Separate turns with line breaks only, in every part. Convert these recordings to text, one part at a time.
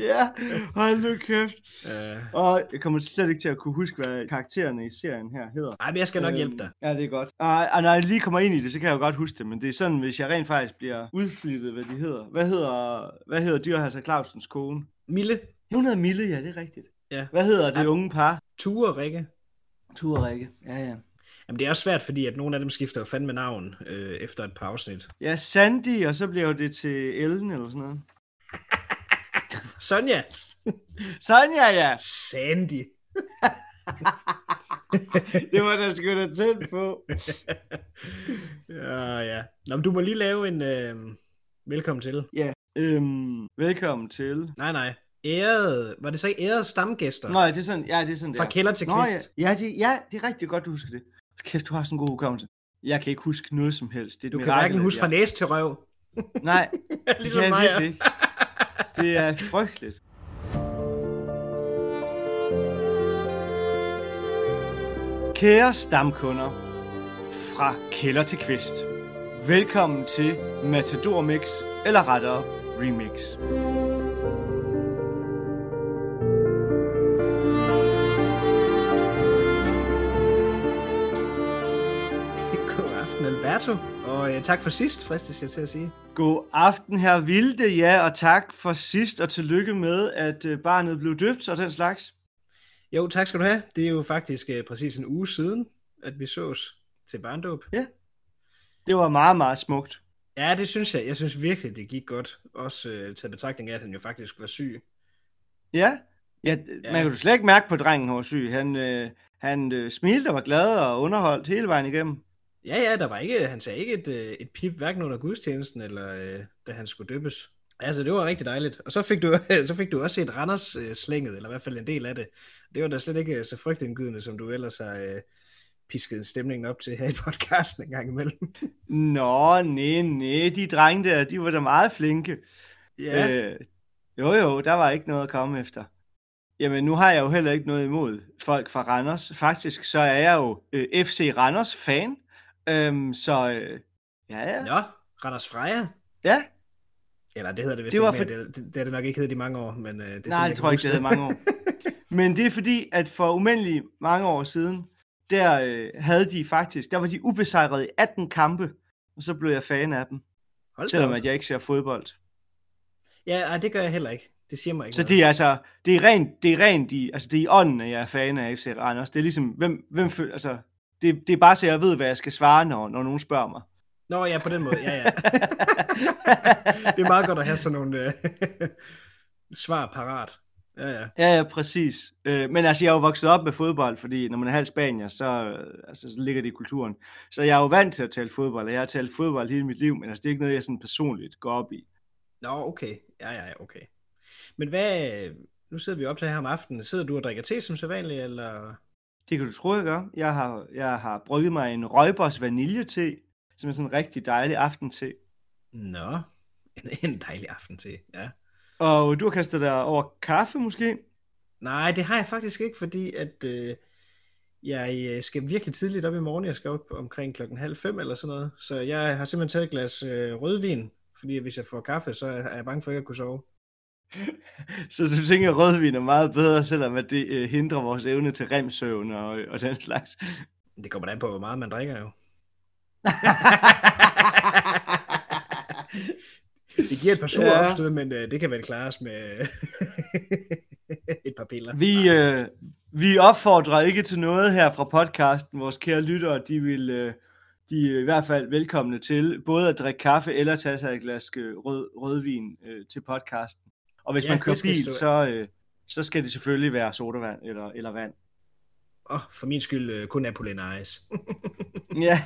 ja, hold nu kæft.
Uh,
Og jeg kommer slet ikke til at kunne huske, hvad karaktererne i serien her hedder.
ej, men jeg skal nok hjælpe
Øhm,
dig.
Ja, det er godt. Og, og når jeg lige kommer ind i det, så kan jeg jo godt huske det, men det er sådan, hvis jeg rent faktisk bliver udflippet, hvad de hedder. Hvad hedder, hvad hedder Dyrhasser Clausens kone?
Mille,
Hun hedder Mille, ja, det er rigtigt.
Ja.
Hvad hedder det
Ja.
unge par?
Ture, Rikke.
Ture Rikke. Ja, ja.
Jamen, det er også svært, fordi at nogle af dem skifter jo fandme navn øh, efter et par afsnit.
Ja, Sandy, og så bliver det til Ellen eller sådan noget.
Sonja.
Sonja, ja.
Sandy.
Det var der sgu da tæt på.
Ja, ja. Nå, men du må lige lave en øh, velkommen til.
Øhm, velkommen til.
Nej, nej. Ærede, var det så ikke ærede stamgæster?
Nå, ja, det er sådan, ja, det er sådan
Fra
der.
kælder til
Nå, ja.
kvist.
Ja, det, ja, det er rigtig godt, du husker det. Kæft, du har sådan en god hukommelse. Jeg kan ikke huske noget som helst. Det er
Du kan
mirakel,
hverken huske fra næse til røv.
Nej, det
ligesom
kan
mig.
jeg
ja.
virkelig ikke. Det er frygteligt. Kære stamkunder, fra kælder til kvist. Velkommen til Matador Mix, eller rettere Remix.
Alberto. Og øh, tak for sidst, fristes jeg til at sige.
God aften, her Vilde, ja, og tak for sidst, og tillykke med, at øh, barnet blev døbt og den slags.
Jo, tak skal du have. Det er jo faktisk øh, præcis en uge siden, at vi sås til barndåb.
Det var meget, meget smukt.
Ja, det synes jeg. Jeg synes virkelig, det gik godt. Også øh, til betragtning af, at han jo faktisk var syg.
Ja, ja,
Ja.
man kan jo slet ikke mærke på drengen, var syg. Han, øh, han øh, smilte og var glad og underholdt hele vejen igennem.
Ja, ja, der var ikke, han sagde ikke et, øh, et pip, hverken under gudstjenesten, eller øh, da han skulle døbes. Altså, det var rigtig dejligt. Og så fik du, så fik du også set Randers øh, slænget, eller i hvert fald en del af det. Det var da slet ikke så frygtindgydende, som du ellers har øh, pisket stemningen op til her i podcasten en gang imellem.
Nå, nej, nej, de drenge der, de var da meget flinke.
Ja, øh,
jo, jo, der var ikke noget at komme efter. Jamen, nu har jeg jo heller ikke noget imod folk fra Randers. Faktisk, så er jeg jo øh, FC Randers-fan. Øhm, så øh, ja, ja.
Nå, Randers Freja.
Ja,
Eller det hedder det vist
Det
det
var
ikke mere. Det, det, det har det nok ikke heddet i mange år, men øh, det er
Nej,
sådan,
det tror jeg ikke, det havde mange år. Men det er fordi, at for umændelig mange år siden, der øh, havde de faktisk, der var de ubesejrede i 18 kampe, og så blev jeg fan af dem,
Hold
selvom
op.
at jeg ikke ser fodbold.
Ja, ej, det gør jeg heller ikke. Det siger mig ikke
Så
noget.
det er altså, det er rent, det er rent i, altså det er i ånden, at jeg er fan af FC Randers. Det er ligesom, hvem, hvem føl, altså, det, det er bare så jeg ved, hvad jeg skal svare, når, når nogen spørger mig.
Nå ja, på den måde, ja ja. det er meget godt at have sådan nogle øh, svar parat. Ja ja.
Ja, ja, præcis. Øh, men altså, jeg er jo vokset op med fodbold, fordi når man er halv spanier, så, øh, altså, så ligger det i kulturen. Så jeg er jo vant til at tale fodbold, og jeg har talt fodbold hele mit liv, men altså, det er ikke noget, jeg sådan personligt går op i.
Nå, okay. Ja, ja, ja, okay. Men hvad, nu sidder vi op til her om aftenen. Sidder du og drikker te som sædvanligt, eller?
Det kan du tro, jeg gør. Jeg har, jeg har brygget mig en røgbers vanilje-te, som er sådan en rigtig dejlig aftente.
Nå, en, en dejlig aften til, ja.
Og du har kastet dig over kaffe, måske?
Nej, det har jeg faktisk ikke, fordi at øh, jeg øh, skal virkelig tidligt op i morgen. Jeg skal op omkring klokken halv fem eller sådan noget. Så jeg har simpelthen taget et glas øh, rødvin, fordi hvis jeg får kaffe, så er jeg bange for ikke at kunne sove.
Så du tænker, at rødvin er meget bedre, selvom at det øh, hindrer vores evne til remsøvn og, og den slags.
Det kommer an på, hvor meget man drikker jo. Det giver et par sure
Ja.
ja. opstød, men øh, det kan vel klares med et par piller.
Vi, øh, vi opfordrer ikke til noget her fra podcasten. Vores kære lyttere, de vil... Øh, de er i hvert fald velkomne til både at drikke kaffe eller tage sig et glas øh, rød, rødvin øh, til podcasten. Og hvis
Ja,
man kører bil, så, øh, så skal det selvfølgelig være sodavand eller, eller vand.
Oh, for min skyld øh, kun Apollinaris. Ice.
Ja.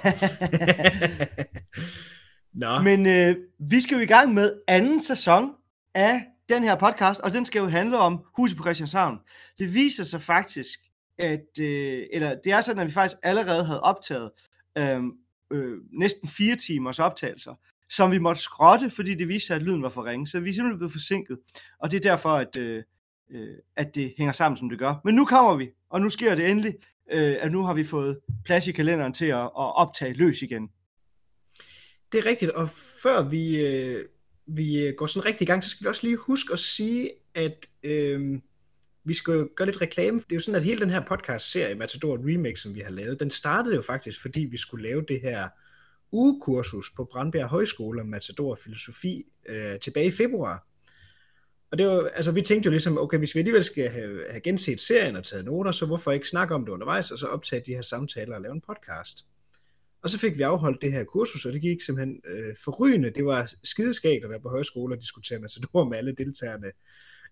Nå,
Men øh, vi skal jo i gang med anden sæson af den her podcast, og den skal jo handle om huset på Christianshavn. Det viser sig faktisk, at, øh, eller det er sådan, at vi faktisk allerede havde optaget øh, øh, næsten fire timers optagelser, som vi måtte skrotte, fordi det viste sig, at lyden var for ringe. Så vi er simpelthen blevet forsinket, og det er derfor, at, øh, øh, at det hænger sammen, som det gør. Men nu kommer vi, og nu sker det endelig, øh, at nu har vi fået plads i kalenderen til at, at optage løs igen.
det er rigtigt. Og før vi, øh, vi øh, går sådan rigtig i gang, så skal vi også lige huske at sige, at øh, vi skal gøre lidt reklame. Det er jo sådan, at hele den her podcast-serie, Matador Remix, som vi har lavet, den startede jo faktisk, fordi vi skulle lave det her ugekursus på Brandbjerg Højskole om Matador Filosofi øh, tilbage i februar. Og det var, altså vi tænkte jo ligesom, okay, hvis vi alligevel skal have, have genset serien og taget noter, så hvorfor ikke snakke om det undervejs, og så optage de her samtaler og lave en podcast. Og så fik vi afholdt det her kursus, og det gik simpelthen øh, forrygende. Det var skideskægt at være på højskole og diskutere Matador med alle deltagerne.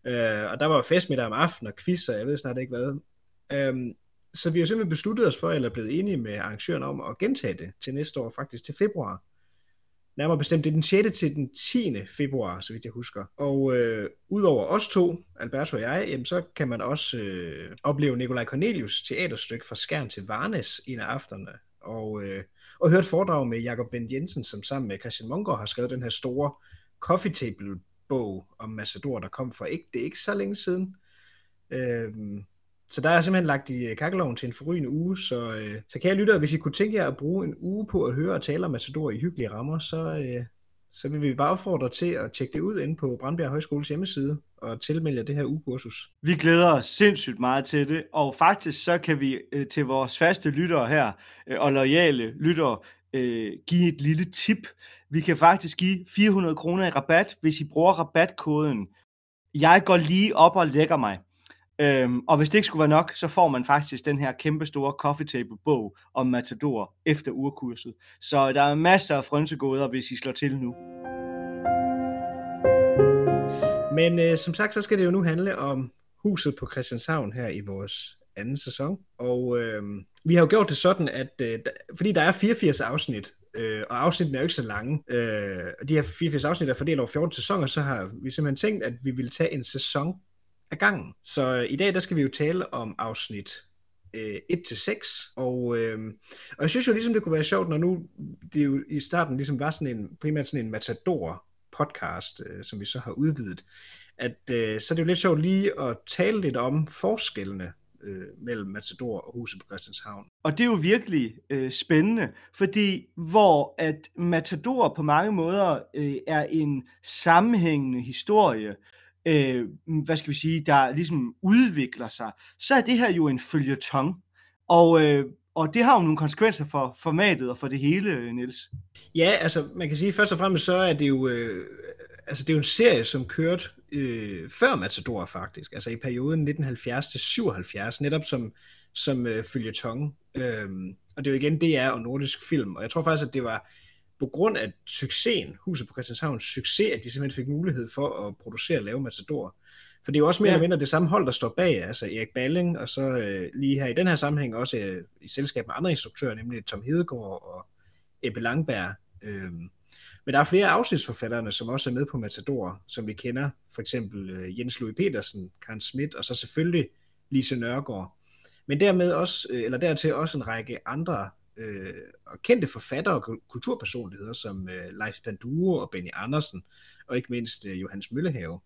Øh, og der var festmiddag om aftenen og quiz, og jeg ved snart ikke hvad. Øh, så vi har simpelthen besluttet os for, eller blevet enige med arrangøren om at gentage det til næste år, faktisk til februar. Nærmere bestemt, det er den 6. til den 10. februar, så vidt jeg husker. Og øh, udover os to, Alberto og jeg, jamen, så kan man også øh, opleve Nikolaj Cornelius teaterstykke fra Skærn til Varnes en af aftenerne. Og, øh, og høre et foredrag med Jakob Vendt Jensen, som sammen med Christian Munger har skrevet den her store coffee table bog om Massador, der kom for ikke, det er ikke så længe siden. Øh, så der er simpelthen lagt i øh, kakkeloven til en forrygende uge, så, øh, så kan jeg lytte, hvis I kunne tænke jer at bruge en uge på at høre og tale om Matador i hyggelige rammer, så, øh, så vil vi bare opfordre til at tjekke det ud inde på Brandbjerg Højskoles hjemmeside og tilmelde det her ugekursus.
Vi glæder os sindssygt meget til det, og faktisk så kan vi øh, til vores faste lyttere her øh, og lojale lyttere øh, give et lille tip. Vi kan faktisk give 400 kroner i rabat, hvis I bruger rabatkoden jeg går lige op og lægger mig. Øhm, og hvis det ikke skulle være nok, så får man faktisk den her kæmpe store coffee table bog om Matador efter urkurset. Så der er masser af frønsegoder, hvis I slår til nu.
Men øh, som sagt, så skal det jo nu handle om huset på Christianshavn her i vores anden sæson. Og øh, vi har jo gjort det sådan, at øh, fordi der er 84 afsnit, øh, og afsnittene er jo ikke så lange, øh, og de her 84 afsnit er fordelt over 14 sæsoner, så har vi simpelthen tænkt, at vi vil tage en sæson af gangen. Så øh, i dag, der skal vi jo tale om afsnit øh, 1-6, og, øh, og jeg synes jo ligesom, det kunne være sjovt, når nu det jo i starten ligesom var sådan en, primært sådan en Matador podcast, øh, som vi så har udvidet, at øh, så er det jo lidt sjovt lige at tale lidt om forskellene øh, mellem Matador og Huset på Christianshavn.
Og det er jo virkelig øh, spændende, fordi hvor at Matador på mange måder øh, er en sammenhængende historie, øh, hvad skal vi sige, der ligesom udvikler sig, så er det her jo en følgetong. Og, øh, og det har jo nogle konsekvenser for formatet og for det hele, øh, Niels.
Ja, altså man kan sige, først og fremmest så er det jo, øh, altså det er jo en serie, som kørte øh, før Matador faktisk, altså i perioden 1970-77, netop som, som øh, følgetong. Øh, og det er jo igen DR og nordisk film, og jeg tror faktisk, at det var på grund af succesen, Huset på Christianshavns succes, at de simpelthen fik mulighed for at producere og lave Matador. For det er jo også mere ja. eller mindre det samme hold, der står bag, altså Erik Balling, og så øh, lige her i den her sammenhæng også øh, i selskab med andre instruktører, nemlig Tom Hedegaard og Ebbe Langberg. Øh, men der er flere afsnitsforfatterne, som også er med på Matador, som vi kender, for eksempel øh, Jens Louis Petersen, Karen Schmidt, og så selvfølgelig Lise Nørgaard. Men dermed også, øh, eller dertil også en række andre øh, og kendte forfattere og kulturpersonligheder som øh, Leif Panduro og Benny Andersen, og ikke mindst øh, Johannes Møllehave.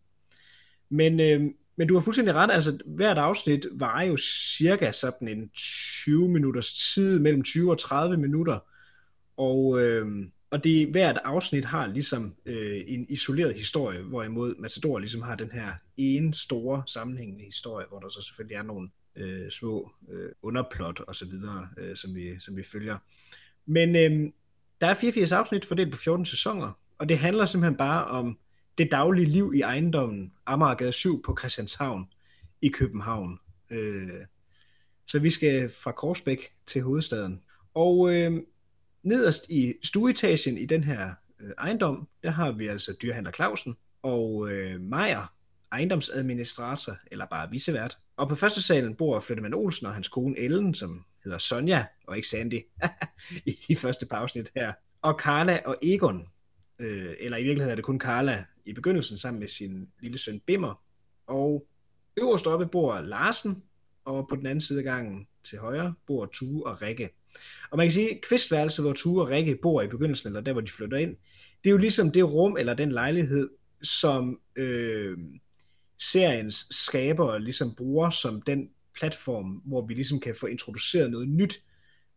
Men, øh, men du har fuldstændig ret, altså hvert afsnit var jo cirka sådan en 20 minutters tid, mellem 20 og 30 minutter, og, øh, og det hvert afsnit har ligesom øh, en isoleret historie, hvorimod Matador ligesom har den her ene store sammenhængende historie, hvor der så selvfølgelig er nogle øh, små øh, underplot og så videre, øh, som, vi, som vi følger. Men øh, der er 84 afsnit fordelt på 14 sæsoner, og det handler simpelthen bare om det daglige liv i ejendommen Amagergade 7 på Christianshavn i København. Øh, så vi skal fra Korsbæk til hovedstaden. Og øh, nederst i stueetagen i den her øh, ejendom, der har vi altså dyrhandler Clausen og øh, Meier, ejendomsadministrator, eller bare vicevært, og på første salen bor Flyttemann Olsen og hans kone Ellen, som hedder Sonja, og ikke Sandy, i de første par afsnit her. Og Carla og Egon, øh, eller i virkeligheden er det kun Carla i begyndelsen, sammen med sin lille søn Bimmer. Og øverst oppe bor Larsen, og på den anden side af gangen til højre bor Tue og Rikke. Og man kan sige, at kvistværelset, hvor Tue og Rikke bor i begyndelsen, eller der, hvor de flytter ind, det er jo ligesom det rum eller den lejlighed, som øh, seriens skabere ligesom bruger som den platform, hvor vi ligesom kan få introduceret noget nyt,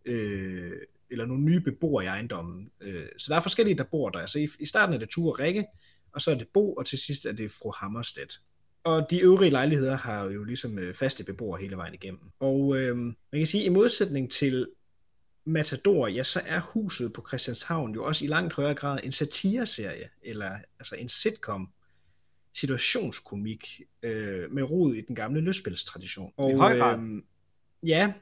øh, eller nogle nye beboere i ejendommen. Øh, så der er forskellige, der bor der. Altså i, i starten er det Ture Rikke, og så er det Bo, og til sidst er det fru Hammerstedt. Og de øvrige lejligheder har jo ligesom øh, faste beboere hele vejen igennem. Og øh, man kan sige, i modsætning til Matador, ja, så er huset på Christianshavn jo også i langt højere grad en satireserie, eller altså en sitcom, situationskomik øh, med rod i den gamle løsspilstradition.
Og, I høj grad. Øh,
ja,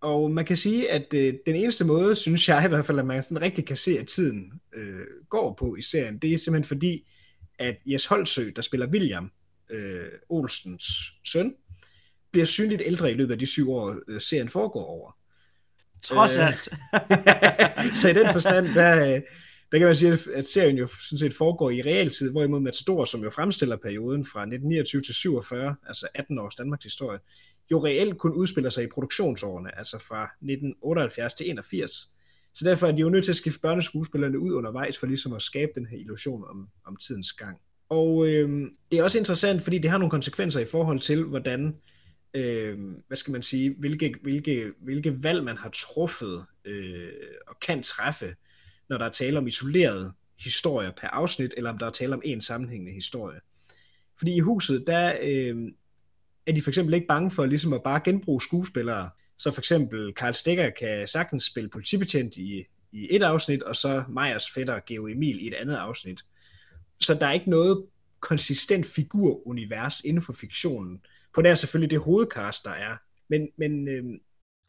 og man kan sige, at øh, den eneste måde, synes jeg i hvert fald, at man sådan rigtig kan se, at tiden øh, går på i serien, det er simpelthen fordi, at Jes Holtsø, der spiller William, øh, Olsens søn, bliver synligt ældre i løbet af de syv år, øh, serien foregår over.
Trods øh, alt.
så i den forstand, der, øh, der kan man sige, at serien jo sådan set foregår i realtid, hvorimod Matador, som jo fremstiller perioden fra 1929 til 47, altså 18 års Danmarks historie, jo reelt kun udspiller sig i produktionsårene, altså fra 1978 til 81. Så derfor er de jo nødt til at skifte børneskuespillerne ud undervejs, for ligesom at skabe den her illusion om, om tidens gang. Og øh, det er også interessant, fordi det har nogle konsekvenser i forhold til, hvordan, øh, hvad skal man sige, hvilke, hvilke, hvilke valg man har truffet øh, og kan træffe, når der er tale om isolerede historier per afsnit, eller om der er tale om en sammenhængende historie. Fordi i huset, der øh, er de for eksempel ikke bange for ligesom at bare genbruge skuespillere. Så for eksempel Karl Stikker kan sagtens spille politibetjent i, i et afsnit, og så Majers fætter Geo Emil i et andet afsnit. Så der er ikke noget konsistent figurunivers inden for fiktionen. På det er selvfølgelig det hovedkast, der er. Men, men, øh...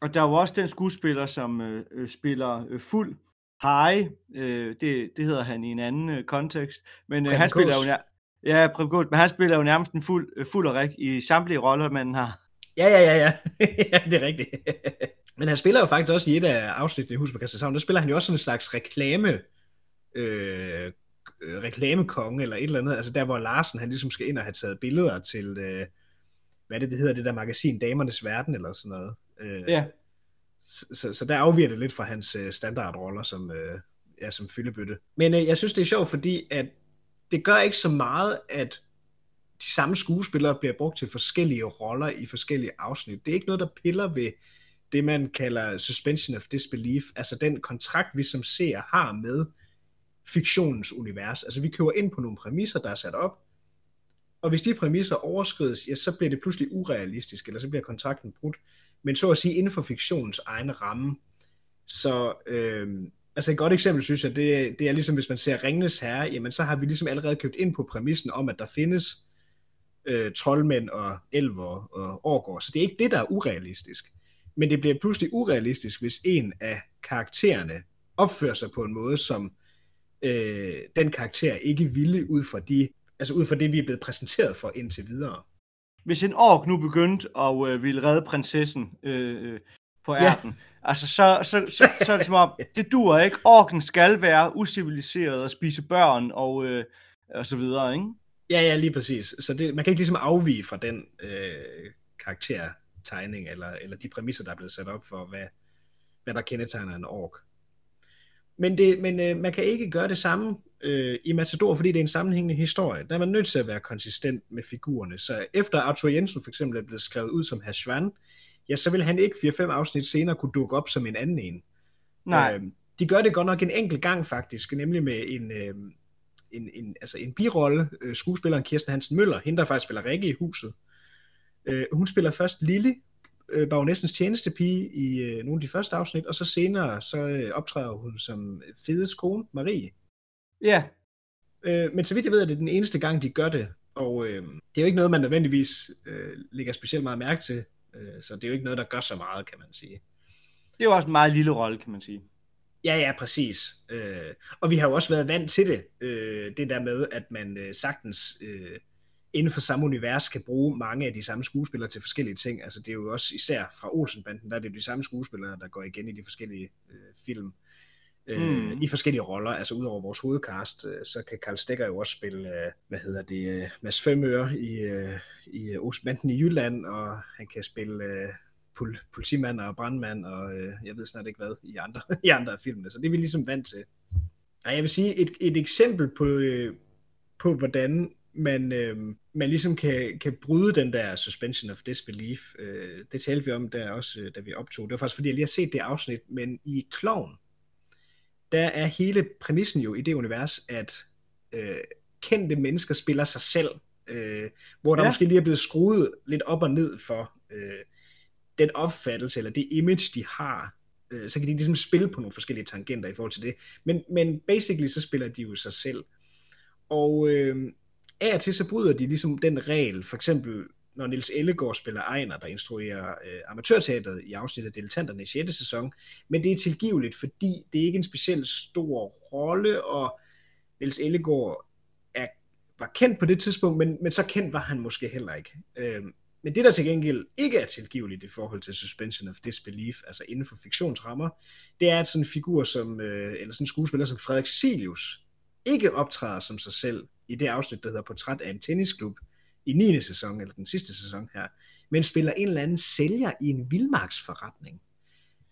Og der er jo også den skuespiller, som øh, øh spiller øh, fuld Harry. Øh, det, det hedder han i en anden øh, kontekst. Men øh, han spiller jo... Ja, Preben men han spiller jo nærmest en fuld, øh, fuld og rig i samtlige roller, man har.
Ja, ja, ja, ja. ja det er rigtigt. men han spiller jo faktisk også i et af afsnittene i Hus på Christianshavn, der spiller han jo også sådan en slags reklame, øh, reklamekonge eller et eller andet, altså der hvor Larsen han ligesom skal ind og have taget billeder til, øh, hvad er det, det hedder, det der magasin Damernes Verden eller sådan noget.
Øh, ja.
Så, så, så der afviger det lidt fra hans øh, standardroller som, øh, ja, som fyldebøtte. Men øh, jeg synes, det er sjovt, fordi at det gør ikke så meget, at de samme skuespillere bliver brugt til forskellige roller i forskellige afsnit. Det er ikke noget, der piller ved det, man kalder suspension of disbelief, altså den kontrakt, vi som ser har med fiktionens univers. Altså vi køber ind på nogle præmisser, der er sat op, og hvis de præmisser overskrides, ja, så bliver det pludselig urealistisk, eller så bliver kontrakten brudt. Men så at sige inden for fiktionens egen ramme. Så øh, altså et godt eksempel, synes jeg, det, det er ligesom, hvis man ser Ringnes Herre, jamen så har vi ligesom allerede købt ind på præmissen om, at der findes øh, troldmænd og elver og årgård. Så det er ikke det, der er urealistisk. Men det bliver pludselig urealistisk, hvis en af karaktererne opfører sig på en måde, som øh, den karakter ikke ville ud fra, de, altså ud fra det, vi er blevet præsenteret for indtil videre.
Hvis en ork nu begyndte at øh, ville redde prinsessen øh, øh på ærten, ja. Altså, så, så, så, så er det som om, det dur ikke. Orken skal være usiviliseret og spise børn og, øh, og så videre, ikke?
Ja, ja, lige præcis. Så det, man kan ikke ligesom afvige fra den øh, karaktertegning, eller, eller de præmisser, der er blevet sat op for, hvad, hvad der kendetegner en ork. Men, det, men øh, man kan ikke gøre det samme øh, i Matador, fordi det er en sammenhængende historie. Der er man nødt til at være konsistent med figurerne. Så efter Arthur Jensen for eksempel er blevet skrevet ud som herr Schwann, ja, så vil han ikke 4-5 afsnit senere kunne dukke op som en anden en.
Nej. Øh,
de gør det godt nok en enkelt gang faktisk, nemlig med en, øh, en, en, altså en birolle, øh, skuespilleren Kirsten Hansen Møller, hende der faktisk spiller Rikke i huset. Øh, hun spiller først Lille, øh, baronessens tjenestepige i øh, nogle af de første afsnit, og så senere så øh, optræder hun som Fedes kone, Marie.
Ja.
Øh, men så vidt jeg ved, er det den eneste gang, de gør det, og øh, det er jo ikke noget, man nødvendigvis øh, lægger specielt meget mærke til Øh, så det er jo ikke noget, der gør så meget, kan man sige.
Det er jo også en meget lille rolle, kan man sige.
Ja, ja, præcis. Øh, og vi har jo også været vant til det, øh, det der med, at man øh, sagtens øh, inden for samme univers kan bruge mange af de samme skuespillere til forskellige ting. Altså det er jo også især fra Olsenbanden, der er det de samme skuespillere, der går igen i de forskellige øh, film øh, mm. i forskellige roller. Altså udover vores hovedcast, øh, så kan Karl Stegger jo også spille, øh, hvad hedder det, øh, Mads Femøre i, øh, i Ostbanden i Jylland, og han kan spille øh, pol- politimand og brandmand, og øh, jeg ved snart ikke hvad, i andre, i andre af filmene. Så det er vi ligesom vant til. Og jeg vil sige, et, et eksempel på, øh, på hvordan man, øh, man ligesom kan, kan bryde den der suspension of disbelief. Øh, det talte vi om der også, øh, da vi optog. Det var faktisk fordi, jeg lige har set det afsnit, men i Clown, der er hele præmissen jo i det univers, at øh, kendte mennesker spiller sig selv øh, hvor der ja. måske lige er blevet skruet lidt op og ned for øh, den opfattelse, eller det image, de har. Øh, så kan de ligesom spille på nogle forskellige tangenter i forhold til det. Men, men basically, så spiller de jo sig selv. Og øh, af og til, så bryder de ligesom den regel, for eksempel når Nils Ellegaard spiller Ejner, der instruerer øh, amatørteateret i afsnittet Dilettanterne i 6. sæson, men det er tilgiveligt, fordi det er ikke en specielt stor rolle, og Nils Ellegaard er, var kendt på det tidspunkt, men, men så kendt var han måske heller ikke. Øh, men det, der til gengæld ikke er tilgiveligt i forhold til suspension of disbelief, altså inden for fiktionsrammer, det er, at sådan en figur som, øh, eller sådan en skuespiller som Frederik Silius, ikke optræder som sig selv i det afsnit, der hedder Portræt af en tennisklub, i 9. sæson, eller den sidste sæson her, men spiller en eller anden sælger i en vildmarksforretning.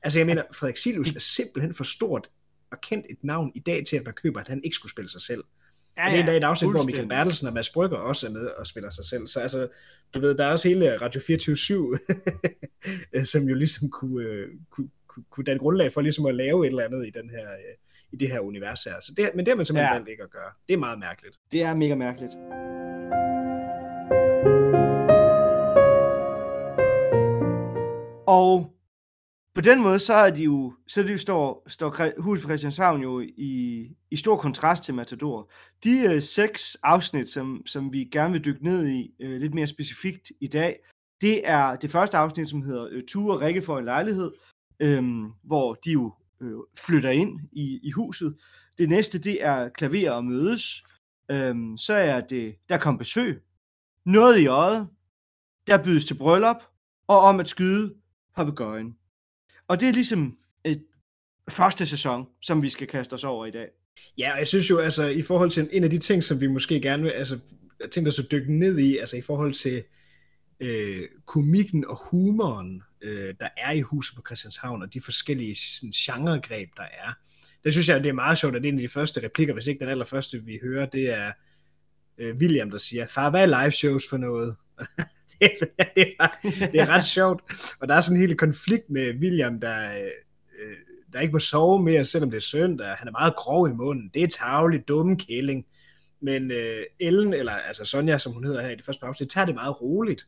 Altså jeg mener, Frederik Silius er simpelthen for stort og kendt et navn i dag til, at man køber, at han ikke skulle spille sig selv. Ja, ja, og det er endda et afsnit, hvor Michael Bertelsen og Mads Brygger også er med og spiller sig selv. Så altså, du ved, der er også hele Radio 24 som jo ligesom kunne, øh, kunne, kunne, kunne danne grundlag for ligesom at lave et eller andet i, den her, øh, i det her univers her. Så det, men det har man simpelthen ja. valgt ikke at gøre. Det er meget mærkeligt.
Det er mega mærkeligt. Og på den måde, så er de jo, så de jo står, står huset på Christianshavn jo i, i stor kontrast til Matador. De øh, seks afsnit, som, som vi gerne vil dykke ned i øh, lidt mere specifikt i dag, det er det første afsnit, som hedder øh, Ture og Rikke for en lejlighed, øh, hvor de jo øh, flytter ind i, i huset. Det næste, det er Klaver og mødes. Øh, så er det Der kom besøg. Noget i øjet. Der bydes til bryllup. Og om at skyde papegøjen. Og det er ligesom et første sæson, som vi skal kaste os over i dag.
Ja, og jeg synes jo, altså, i forhold til en af de ting, som vi måske gerne vil, altså, jeg tænker så dykke ned i, altså i forhold til øh, komikken og humoren, øh, der er i huset på Christianshavn, og de forskellige sådan, genregreb, der er. Det synes jeg, det er meget sjovt, at det er en af de første replikker, hvis ikke den allerførste, vi hører, det er øh, William, der siger, far, hvad er live shows for noget? det, det, er, det er ret sjovt. Og der er sådan en hel konflikt med William, der, øh, øh, der ikke må sove mere, selvom det er søndag. Han er meget grov i munden. Det er tavligt, dumme kælling. Men øh, Ellen, eller altså Sonja, som hun hedder her i det første afsnit, tager det meget roligt.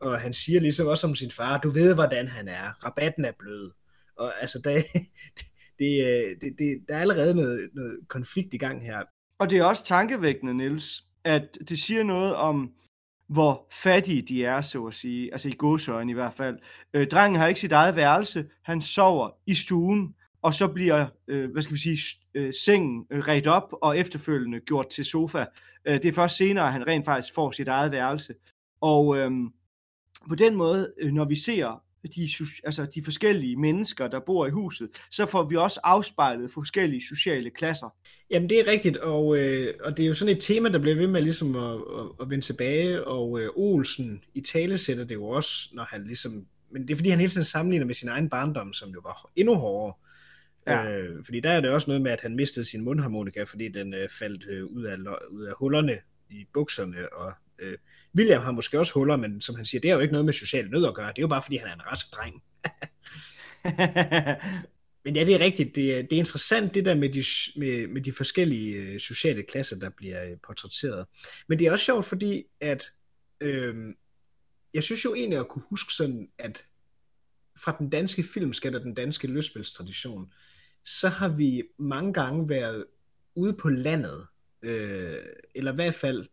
Og han siger ligesom også om sin far, du ved, hvordan han er. Rabatten er blød. Og altså, der, det, øh, det, det, der er allerede noget, noget konflikt i gang her.
Og det er også tankevækkende, Niels, at det siger noget om hvor fattige de er, så at sige. Altså i godsøjen i hvert fald. Øh, drengen har ikke sit eget værelse. Han sover i stuen, og så bliver, øh, hvad skal vi sige, øh, sengen øh, ret op og efterfølgende gjort til sofa. Øh, det er først senere, at han rent faktisk får sit eget værelse. Og øh, på den måde, øh, når vi ser de, altså de forskellige mennesker, der bor i huset, så får vi også afspejlet forskellige sociale klasser.
Jamen det er rigtigt, og, øh, og det er jo sådan et tema, der bliver ved med ligesom at, at, at vende tilbage, og øh, Olsen i tale sætter det jo også, når han ligesom, men det er fordi han hele tiden sammenligner med sin egen barndom, som jo var endnu hårdere. Ja. Øh, fordi der er det også noget med, at han mistede sin mundharmonika, fordi den øh, faldt øh, ud, af, ud af hullerne i bukserne, og øh, William har måske også huller, men som han siger, det er jo ikke noget med social nød at gøre. Det er jo bare, fordi han er en rask dreng. men ja, det er rigtigt. Det er, det er interessant, det der med de, med, med de forskellige øh, sociale klasser, der bliver øh, portrætteret. Men det er også sjovt, fordi at øh, jeg synes jo egentlig at kunne huske sådan, at fra den danske filmskat og den danske løsspilstradition, så har vi mange gange været ude på landet, øh, eller i hvert fald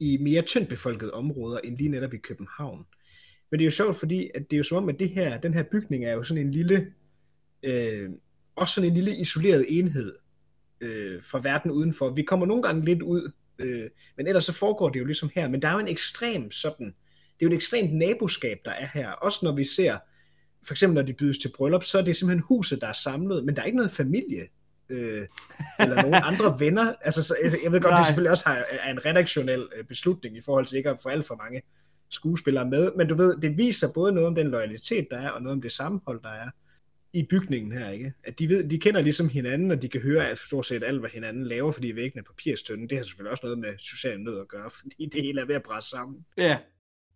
i mere tyndt befolkede områder, end lige netop i København. Men det er jo sjovt, fordi at det er jo som om, at det her, den her bygning er jo sådan en lille, øh, også sådan en lille isoleret enhed øh, fra verden udenfor. Vi kommer nogle gange lidt ud, øh, men ellers så foregår det jo ligesom her. Men der er jo en ekstrem sådan, det er jo et ekstremt naboskab, der er her. Også når vi ser, for eksempel når de bydes til bryllup, så er det simpelthen huset, der er samlet, men der er ikke noget familie øh, eller nogle andre venner. Altså, så, jeg, ved godt, Nej. det selvfølgelig også har, er en redaktionel øh, beslutning i forhold til ikke at få alt for mange skuespillere med, men du ved, det viser både noget om den loyalitet, der er, og noget om det sammenhold, der er i bygningen her, ikke? At de, ved, de kender ligesom hinanden, og de kan høre at stort set alt, hvad hinanden laver, fordi væggene er papirstønden. Det har selvfølgelig også noget med social nød at gøre, fordi det hele er ved at presse sammen.
Ja,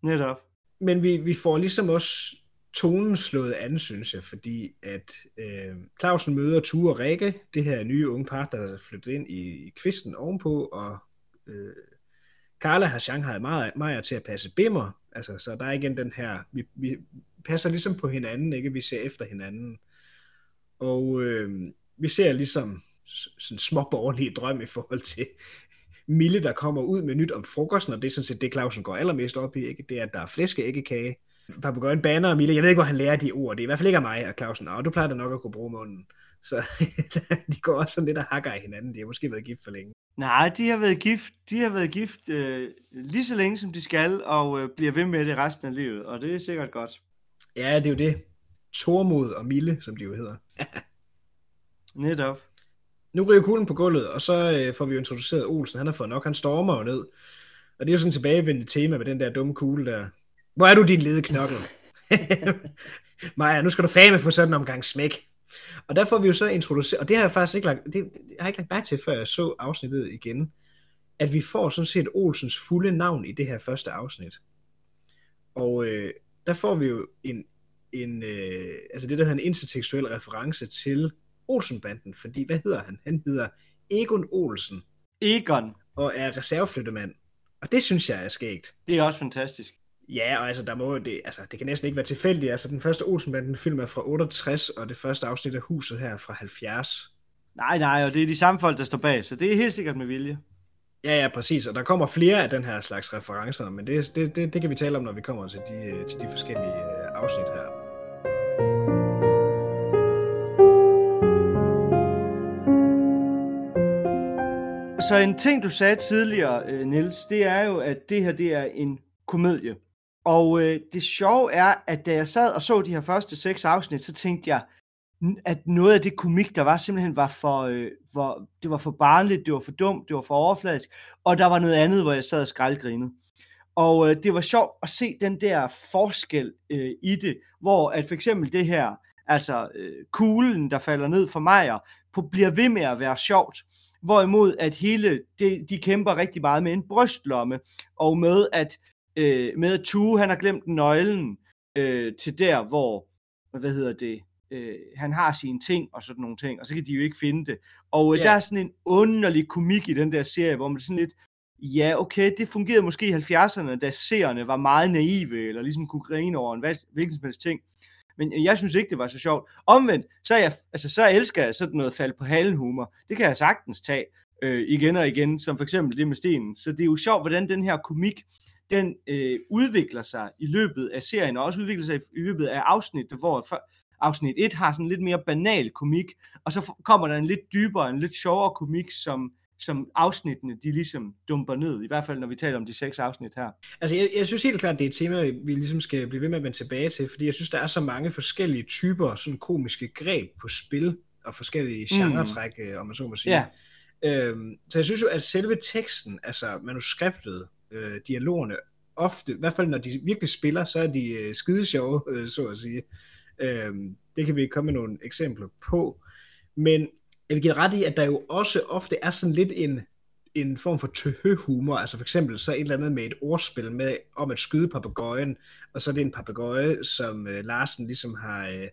netop.
Men vi, vi får ligesom også tonen slået an, synes jeg, fordi at øh, Clausen møder Ture og Rikke, det her nye unge par, der er flyttet ind i, i kvisten ovenpå, og øh, Carla har Shanghai meget til at passe Bimmer, altså, så der er igen den her, vi, vi passer ligesom på hinanden, ikke? Vi ser efter hinanden. Og øh, vi ser ligesom sådan små borgerlige drøm i forhold til Mille, der kommer ud med nyt om frokosten, og det er sådan set det, Clausen går allermest op i, ikke? det er, at der er flæskeæggekage en banner og Mille, jeg ved ikke, hvor han lærer de ord, det er i hvert fald ikke af mig, og Clausen, og du plejer da nok at kunne bruge munden. Så de går også sådan lidt og hakker i hinanden, de har måske været gift for længe.
Nej, de har været gift, de har været gift øh, lige så længe, som de skal, og øh, bliver ved med det resten af livet, og det er sikkert godt.
Ja, det er jo det. Tormod og Mille, som de jo hedder.
Netop.
Nu ryger kuglen på gulvet, og så øh, får vi jo introduceret Olsen. Han har fået nok, han stormer jo ned. Og det er jo sådan et tilbagevendende tema med den der dumme kugle der. Hvor er du din lede knokkel? Maja, nu skal du fame få sådan en omgang smæk. Og der får vi jo så introduceret, og det har jeg faktisk ikke lagt, det, det har jeg ikke lagt mærke til, før jeg så afsnittet igen, at vi får sådan set Olsens fulde navn i det her første afsnit. Og øh, der får vi jo en, en øh, altså det der hedder en intertekstuel reference til Olsenbanden, fordi hvad hedder han? Han hedder Egon Olsen.
Egon.
Og er reserveflyttemand. Og det synes jeg er skægt.
Det er også fantastisk.
Ja, og altså, der må det, altså, det kan næsten ikke være tilfældigt. Altså, den første Olsenbanden-film er fra 68, og det første afsnit af huset her er fra 70.
Nej, nej, og det er de samme folk, der står bag, så det er helt sikkert med vilje.
Ja, ja, præcis. Og der kommer flere af den her slags referencer, men det, det, det, det kan vi tale om, når vi kommer til de, til de forskellige øh, afsnit her.
Så en ting, du sagde tidligere, øh, Nils, det er jo, at det her det er en komedie. Og øh, det sjove er, at da jeg sad og så de her første seks afsnit, så tænkte jeg, at noget af det komik, der var, simpelthen var for, øh, for, det var for barnligt, det var for dumt, det var for overfladisk, og der var noget andet, hvor jeg sad og skraldgrinede. Og øh, det var sjovt at se den der forskel øh, i det, hvor at for eksempel det her, altså øh, kuglen, der falder ned for Majer, på, bliver ved med at være sjovt. Hvorimod at hele, det, de kæmper rigtig meget med en brystlomme, og med at, øh, med at Tue, han har glemt nøglen øh, til der, hvor, hvad hedder det, øh, han har sine ting og sådan nogle ting, og så kan de jo ikke finde det. Og øh, yeah. der er sådan en underlig komik i den der serie, hvor man sådan lidt, ja, okay, det fungerede måske i 70'erne, da seerne var meget naive, eller ligesom kunne grine over en hvilken som helst ting. Men jeg synes ikke, det var så sjovt. Omvendt, så, jeg, altså, så elsker jeg sådan noget fald på halen humor. Det kan jeg sagtens tage øh, igen og igen, som for eksempel det med stenen. Så det er jo sjovt, hvordan den her komik, den øh, udvikler sig i løbet af serien, og også udvikler sig i, løbet af afsnittet, hvor for, afsnit 1 har sådan lidt mere banal komik, og så kommer der en lidt dybere, en lidt sjovere komik, som som afsnittene, de ligesom dumper ned, i hvert fald når vi taler om de seks afsnit her.
Altså jeg, jeg synes helt klart, det er et tema, vi ligesom skal blive ved med at vende tilbage til, fordi jeg synes, der er så mange forskellige typer sådan komiske greb på spil, og forskellige mm. genretræk, mm. om man så må sige. Ja. Øhm, så jeg synes jo, at selve teksten, altså manuskriptet, øh, dialogerne, ofte, i hvert fald når de virkelig spiller, så er de øh, skide sjove, øh, så at sige. Øh, det kan vi komme med nogle eksempler på. Men jeg vil give ret i, at der jo også ofte er sådan lidt en, en form for tøhø-humor, altså for eksempel så et eller andet med et ordspil med, om at skyde papegøjen, og så er det en papegøje, som øh, Larsen ligesom har, øh,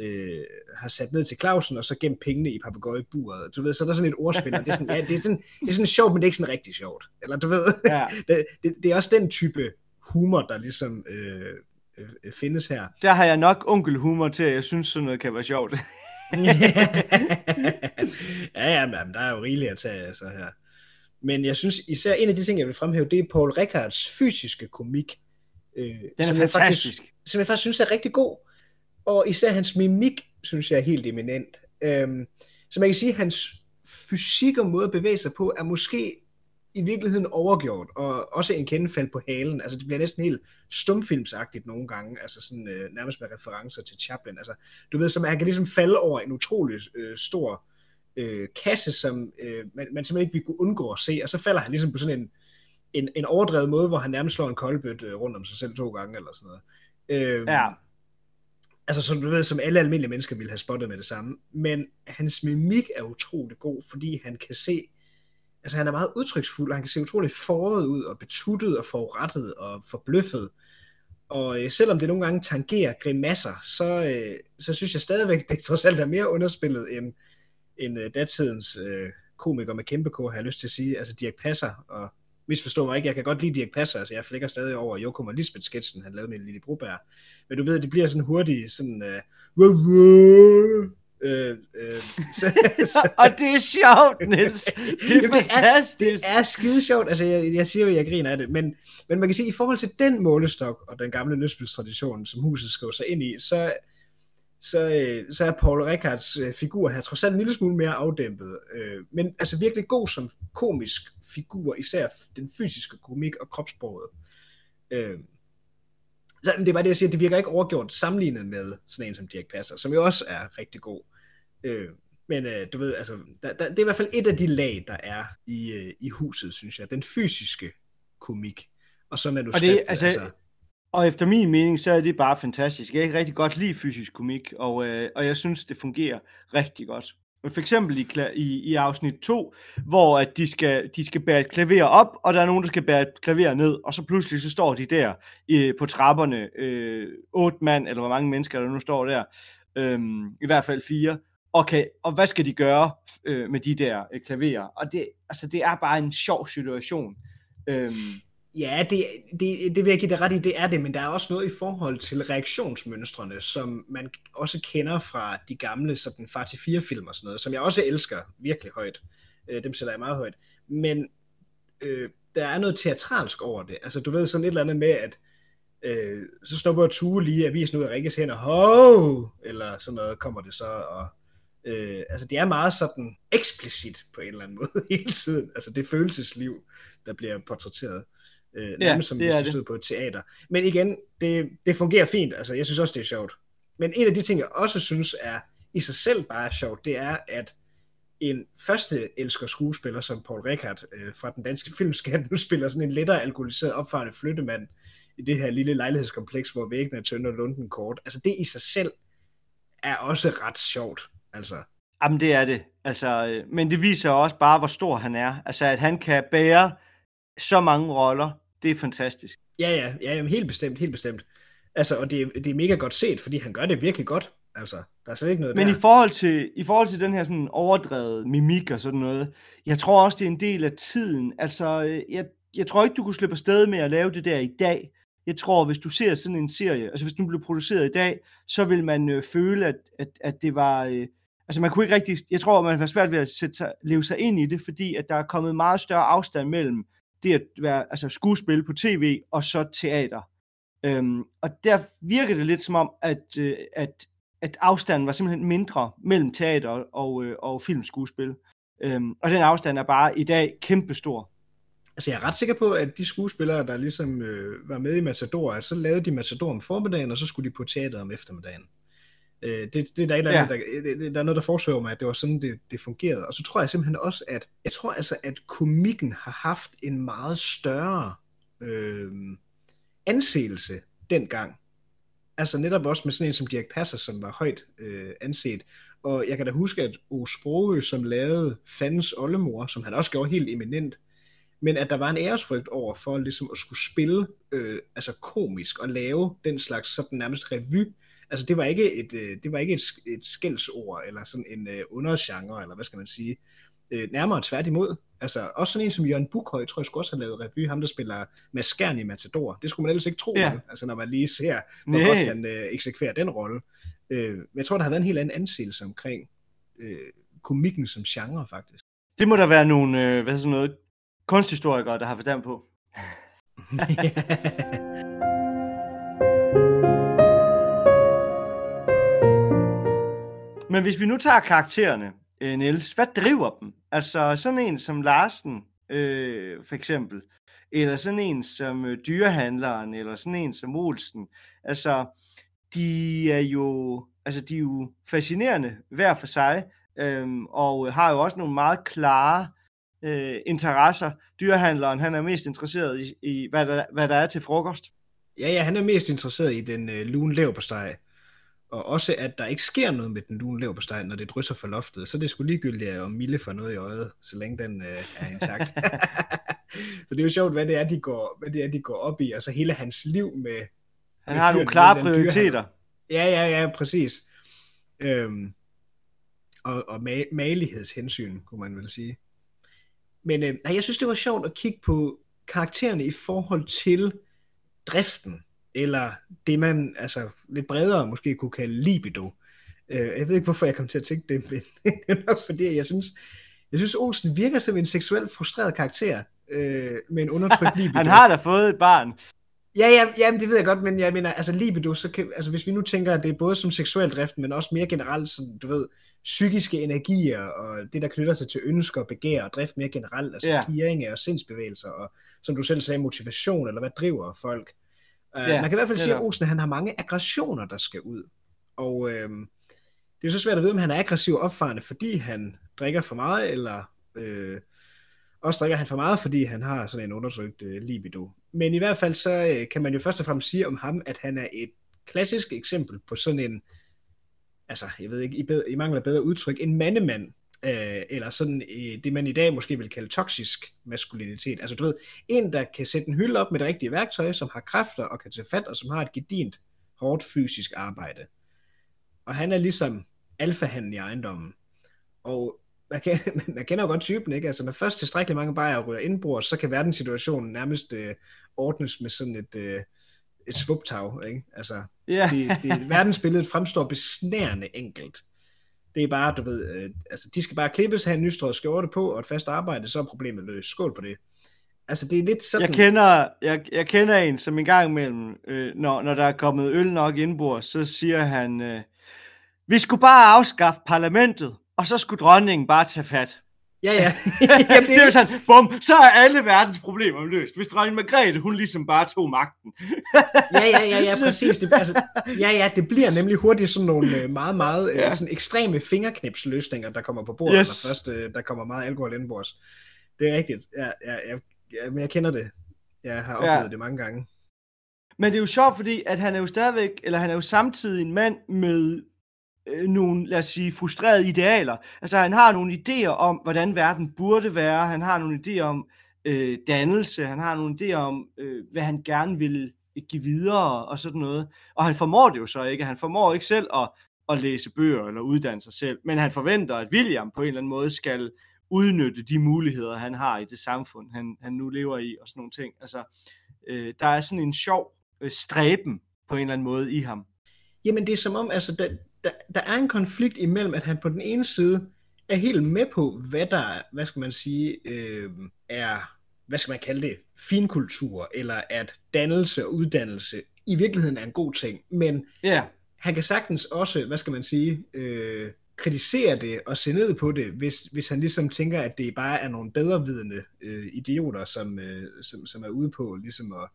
øh, har sat ned til Clausen, og så gemt pengene i papegøjeburet. Du ved, så er der sådan et ordspil, og det er sådan, ja, det er sådan, det er sådan sjovt, men det er ikke sådan rigtig sjovt. Eller du ved, ja. det, det, det, er også den type humor, der ligesom øh, øh, findes her.
Der har jeg nok onkelhumor til, at jeg synes, sådan noget kan være sjovt.
ja, ja, men der er jo rigeligt at tage altså, her. Men jeg synes især en af de ting, jeg vil fremhæve, det er Paul Rickards fysiske komik.
Øh, Den er som fantastisk. Jeg faktisk,
som jeg faktisk synes er rigtig god. Og især hans mimik, synes jeg er helt eminent. Øhm, så man kan sige, at hans fysik og måde at bevæge sig på, er måske i virkeligheden overgjort, og også en kendefald på halen. Altså, det bliver næsten helt stumfilmsagtigt nogle gange, altså sådan øh, nærmest med referencer til Chaplin. Altså, du ved, som han kan ligesom falde over en utrolig øh, stor øh, kasse, som øh, man, man simpelthen ikke vil kunne undgå at se, og så falder han ligesom på sådan en, en, en overdrevet måde, hvor han nærmest slår en koldbøt øh, rundt om sig selv to gange, eller sådan noget. Øh, ja. Altså, som du ved, som alle almindelige mennesker ville have spottet med det samme. Men hans mimik er utrolig god, fordi han kan se altså han er meget udtryksfuld, og han kan se utroligt foråret ud, og betuttet, og forurettet, og forbløffet. Og øh, selvom det nogle gange tangerer grimasser, så, øh, så synes jeg stadigvæk, det trods alt er mere underspillet end, end øh, datidens øh, komiker med kæmpe har jeg lyst til at sige, altså Dirk Passer og misforstå mig ikke, jeg kan godt lide Dirk Passer, altså jeg flækker stadig over Jokum og Lisbeth sketchen, han lavede med Lille Broberg. Men du ved, det bliver sådan hurtigt, sådan, uh,
Øh, øh, så, så. og det er sjovt, Niels. Det er Jamen, fantastisk.
Det er, det er skide sjovt. Altså, jeg, jeg siger jo, jeg griner af det. Men, men man kan sige, i forhold til den målestok og den gamle løsspilstradition, som huset skriver sig ind i, så, så, øh, så er Paul Rickards øh, figur her trods alt en lille smule mere afdæmpet. Øh, men altså virkelig god som komisk figur, især den fysiske komik og kropsproget. Så det er bare det, jeg siger, det virker ikke overgjort sammenlignet med sådan en som Dirk Passer, som jo også er rigtig god. Øh, men øh, du ved, altså, der, der, det er i hvert fald et af de lag, der er i, øh, i huset, synes jeg. Den fysiske komik. Og så du
og det, altså, altså, og efter min mening, så er det bare fantastisk. Jeg kan rigtig godt lide fysisk komik, og, øh, og jeg synes, det fungerer rigtig godt. For eksempel i, i, i afsnit 2, hvor at de, skal, de skal bære et klaver op, og der er nogen, der skal bære et klaver ned, og så pludselig så står de der øh, på trapperne, øh, otte mand, eller hvor mange mennesker der nu står der, øh, i hvert fald fire, okay, og hvad skal de gøre øh, med de der øh, klaverer? Og det, altså, det er bare en sjov situation. Øh,
Ja, det, det, det vil jeg give dig ret i, det er det, men der er også noget i forhold til reaktionsmønstrene, som man også kender fra de gamle sådan far til fire film og sådan noget, som jeg også elsker virkelig højt. Øh, dem sætter jeg meget højt. Men øh, der er noget teatralsk over det. Altså, du ved sådan et eller andet med, at øh, så snupper Tue lige avisen ud af Rikkes hænder, hov, eller sådan noget kommer det så, og øh, altså det er meget sådan eksplicit på en eller anden måde hele tiden. Altså det følelsesliv, der bliver portrætteret. Øh, ja, som hvis det stod på et teater. Men igen, det, det fungerer fint. Altså, jeg synes også, det er sjovt. Men en af de ting, jeg også synes er i sig selv bare sjovt, det er, at en første elsker skuespiller som Paul Rickard øh, fra den danske filmskat nu spiller sådan en lettere alkoholiseret opfarende flyttemand i det her lille lejlighedskompleks, hvor væggene er tynde og lunden kort. Altså det i sig selv er også ret sjovt. Altså.
Jamen det er det. Altså, øh, men det viser også bare, hvor stor han er. Altså at han kan bære så mange roller. Det er fantastisk.
Ja, ja, ja jamen, helt bestemt, helt bestemt. Altså, og det, det er mega godt set, fordi han gør det virkelig godt. Altså, der er slet ikke noget
Men
der.
i forhold, til, i forhold til den her sådan overdrevet mimik og sådan noget, jeg tror også, det er en del af tiden. Altså, jeg, jeg tror ikke, du kunne slippe afsted med at lave det der i dag. Jeg tror, hvis du ser sådan en serie, altså hvis den blev produceret i dag, så vil man øh, føle, at, at, at det var... Øh, altså man kunne ikke rigtig... Jeg tror, man har svært ved at sætte sig, leve sig ind i det, fordi at der er kommet meget større afstand mellem det at være altså skuespil på tv og så teater. Øhm, og der virker det lidt som om, at, øh, at, at afstanden var simpelthen mindre mellem teater og, øh, og filmskuespil. Øhm, og den afstand er bare i dag kæmpestor.
Altså jeg er ret sikker på, at de skuespillere, der ligesom øh, var med i Matador, at så lavede de Matador om formiddagen, og så skulle de på teater om eftermiddagen. Øh, det, det, der, er eller andet, ja. der, det, der er noget, der forsøger mig, at det var sådan, det, det fungerede. Og så tror jeg simpelthen også, at jeg tror altså, at komikken har haft en meget større øh, anseelse dengang. Altså netop også med sådan en som Dirk Passer, som var højt øh, anset. Og jeg kan da huske, at O Sprogø, som lavede Fandens Oldemor, som han også gjorde helt eminent, men at der var en æresfrygt over for ligesom at skulle spille øh, altså komisk og lave den slags sådan nærmest revy altså det var ikke et, øh, det var ikke et, et skældsord, eller sådan en uh, undergenre, eller hvad skal man sige. Uh, nærmere tværtimod. Altså også sådan en som Jørgen Bukhøj, tror jeg skulle også have lavet revy, ham der spiller Maskern i Matador. Det skulle man ellers ikke tro, ja. altså når man lige ser, hvor Nej. godt han uh, eksekverer den rolle. Uh, men jeg tror, der har været en helt anden anseelse omkring uh, komikken som genre, faktisk.
Det må der være nogle, uh, hvad sådan noget, kunsthistorikere, der har forstand på. Men hvis vi nu tager karaktererne, øh, Niels, hvad driver dem? Altså sådan en som Larsen, øh, for eksempel, eller sådan en som øh, dyrehandleren, eller sådan en som Olsen. Altså, de er jo, altså, de er jo fascinerende hver for sig, øh, og har jo også nogle meget klare øh, interesser. Dyrehandleren, han er mest interesseret i, i hvad, der, hvad der er til frokost.
Ja, ja, han er mest interesseret i den øh, lune lever på steg og også at der ikke sker noget med den lune leverpostej, når det drysser for loftet, så det er sgu ligegyldigt at Mille får noget i øjet, så længe den øh, er intakt. så det er jo sjovt, hvad det er, de går, hvad det er, de går op i, altså hele hans liv med...
Han med har nogle klare prioriteter.
Ja, ja, ja, præcis. Øhm, og, og ma- malighedshensyn, kunne man vel sige. Men øh, jeg synes, det var sjovt at kigge på karaktererne i forhold til driften, eller det man altså lidt bredere måske kunne kalde libido. Øh, jeg ved ikke, hvorfor jeg kom til at tænke det, men det er nok fordi, jeg synes, jeg synes, Olsen virker som en seksuelt frustreret karakter, øh, med en undertrykt libido.
Han har da fået et barn.
Ja, ja, ja, det ved jeg godt, men jeg mener, altså libido, så kan, altså hvis vi nu tænker, at det er både som seksuel drift, men også mere generelt, sådan, du ved, psykiske energier, og det, der knytter sig til ønsker, begær og drift mere generelt, altså clearing og sindsbevægelser, og som du selv sagde, motivation, eller hvad driver folk. Uh, yeah, man kan i hvert fald sige, at Olsen han har mange aggressioner, der skal ud. Og uh, det er så svært at vide, om han er aggressiv og opfarende, fordi han drikker for meget, eller uh, også drikker han for meget, fordi han har sådan en undertrykt uh, libido. Men i hvert fald så uh, kan man jo først og fremmest sige om ham, at han er et klassisk eksempel på sådan en altså, jeg ved ikke, i, bedre, i mangel af bedre udtryk, en mandemand, øh, eller sådan øh, det, man i dag måske vil kalde toksisk maskulinitet. Altså, du ved, en, der kan sætte en hylde op med det rigtige værktøj, som har kræfter og kan tage fat, og som har et gedint, hårdt fysisk arbejde. Og han er ligesom alfahanden i ejendommen. Og man, kan, man kender jo godt typen, ikke? Altså, når først tilstrækkeligt mange bajer ryger indbrud, så kan verdenssituationen nærmest øh, ordnes med sådan et... Øh, et svuptag, ikke? Altså, yeah. det, det, verdensbilledet fremstår besnærende enkelt. Det er bare, du ved, øh, altså, de skal bare klippes, have en nystrøget skjorte på, og et fast arbejde, så er problemet løst. Skål på det. Altså, det er lidt sådan...
Jeg kender, jeg, jeg kender en, som en gang imellem, øh, når, når der er kommet øl nok indbord, så siger han, øh, vi skulle bare afskaffe parlamentet, og så skulle dronningen bare tage fat.
Ja, ja.
Jamen, det, er jo sådan, bum, så er alle verdens problemer løst. Hvis dronning Margrethe, hun ligesom bare tog magten.
ja, ja, ja, ja, præcis. Det, altså, ja, ja, det bliver nemlig hurtigt sådan nogle øh, meget, meget øh, ja. sådan ekstreme fingerknipsløsninger, der kommer på bordet, yes. først øh, der kommer meget alkohol indenbords. Det er rigtigt. Ja, ja, ja, ja, men jeg kender det. Jeg har oplevet ja. det mange gange.
Men det er jo sjovt, fordi at han er jo stadigvæk, eller han er jo samtidig en mand med øh, nogle, lad os sige, frustrerede idealer. Altså han har nogle idéer om, hvordan verden burde være, han har nogle idéer om øh, dannelse, han har nogle idéer om, øh, hvad han gerne vil øh, give videre og sådan noget. Og han formår det jo så ikke. Han formår ikke selv at, at læse bøger eller uddanne sig selv, men han forventer, at William på en eller anden måde skal udnytte de muligheder, han har i det samfund, han, han nu lever i og sådan nogle ting. Altså, øh, der er sådan en sjov øh, stræben på en eller anden måde i ham.
Jamen det er som om, altså, der, der, der er en konflikt imellem, at han på den ene side er helt med på, hvad der, hvad skal man sige, øh, er, hvad skal man kalde det, finkultur, eller at dannelse og uddannelse i virkeligheden er en god ting, men yeah. han kan sagtens også, hvad skal man sige, øh, kritisere det og se ned på det, hvis, hvis han ligesom tænker, at det bare er nogle bedrevidende øh, idioter, som, øh, som, som er ude på ligesom at,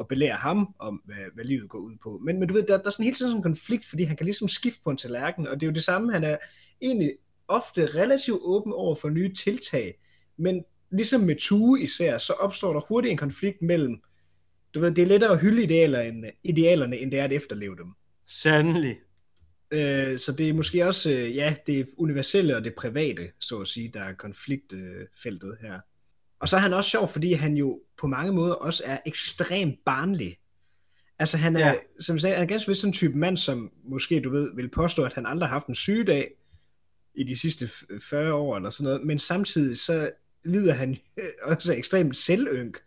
og belære ham om, hvad, hvad livet går ud på. Men, men du ved, der, der er sådan helt sådan en konflikt, fordi han kan ligesom skifte på en tallerken, og det er jo det samme, han er egentlig ofte relativt åben over for nye tiltag, men ligesom med Tue især, så opstår der hurtigt en konflikt mellem, du ved, det er lettere at hylde idealer end, idealerne, end det er at efterleve dem.
Sandelig.
Øh, så det er måske også, øh, ja, det universelle og det private, så at sige, der er konfliktfeltet her. Og så er han også sjov, fordi han jo på mange måder også er ekstremt barnlig. Altså han er, ja. som jeg sagde, han er ganske vist sådan en type mand, som måske, du ved, vil påstå, at han aldrig har haft en sygedag i de sidste 40 år eller sådan noget, men samtidig så lider han også ekstremt selvynk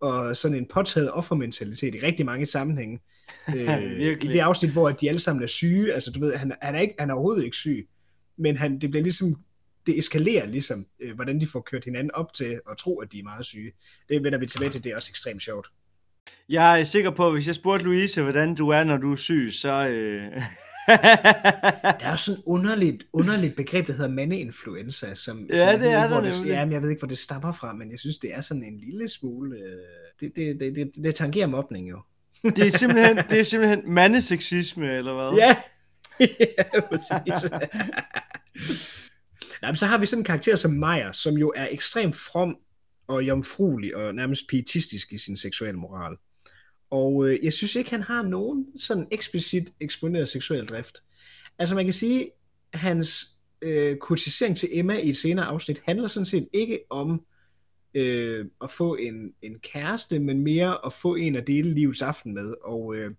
og sådan en påtaget offermentalitet i rigtig mange sammenhænge. øh, I det afsnit, hvor de alle sammen er syge, altså du ved, han, han, er, ikke, han er overhovedet ikke syg, men han, det bliver ligesom det eskalerer ligesom, øh, hvordan de får kørt hinanden op til at tro, at de er meget syge. Det vender vi tilbage til, det er også ekstremt sjovt.
Jeg er sikker på, at hvis jeg spurgte Louise, hvordan du er, når du er syg, så... Øh...
der er sådan et underligt, underligt begreb, der hedder mandeinfluenza, som,
ja,
som
det er
der
det,
ja, men jeg ved ikke, hvor det stammer fra, men jeg synes, det er sådan en lille smule... Øh, det, det, det, det, det tangerer mobning jo.
det, er simpelthen, det er simpelthen mandeseksisme, eller hvad?
Ja, ja præcis. Nej, men så har vi sådan en karakter som Maja, som jo er ekstremt from og jomfruelig og nærmest pietistisk i sin seksuelle moral. Og øh, jeg synes ikke, han har nogen sådan eksplicit eksponeret seksuel drift. Altså man kan sige, hans øh, kurtisering til Emma i et senere afsnit handler sådan set ikke om øh, at få en, en kæreste, men mere at få en at dele livets aften med. Og øh,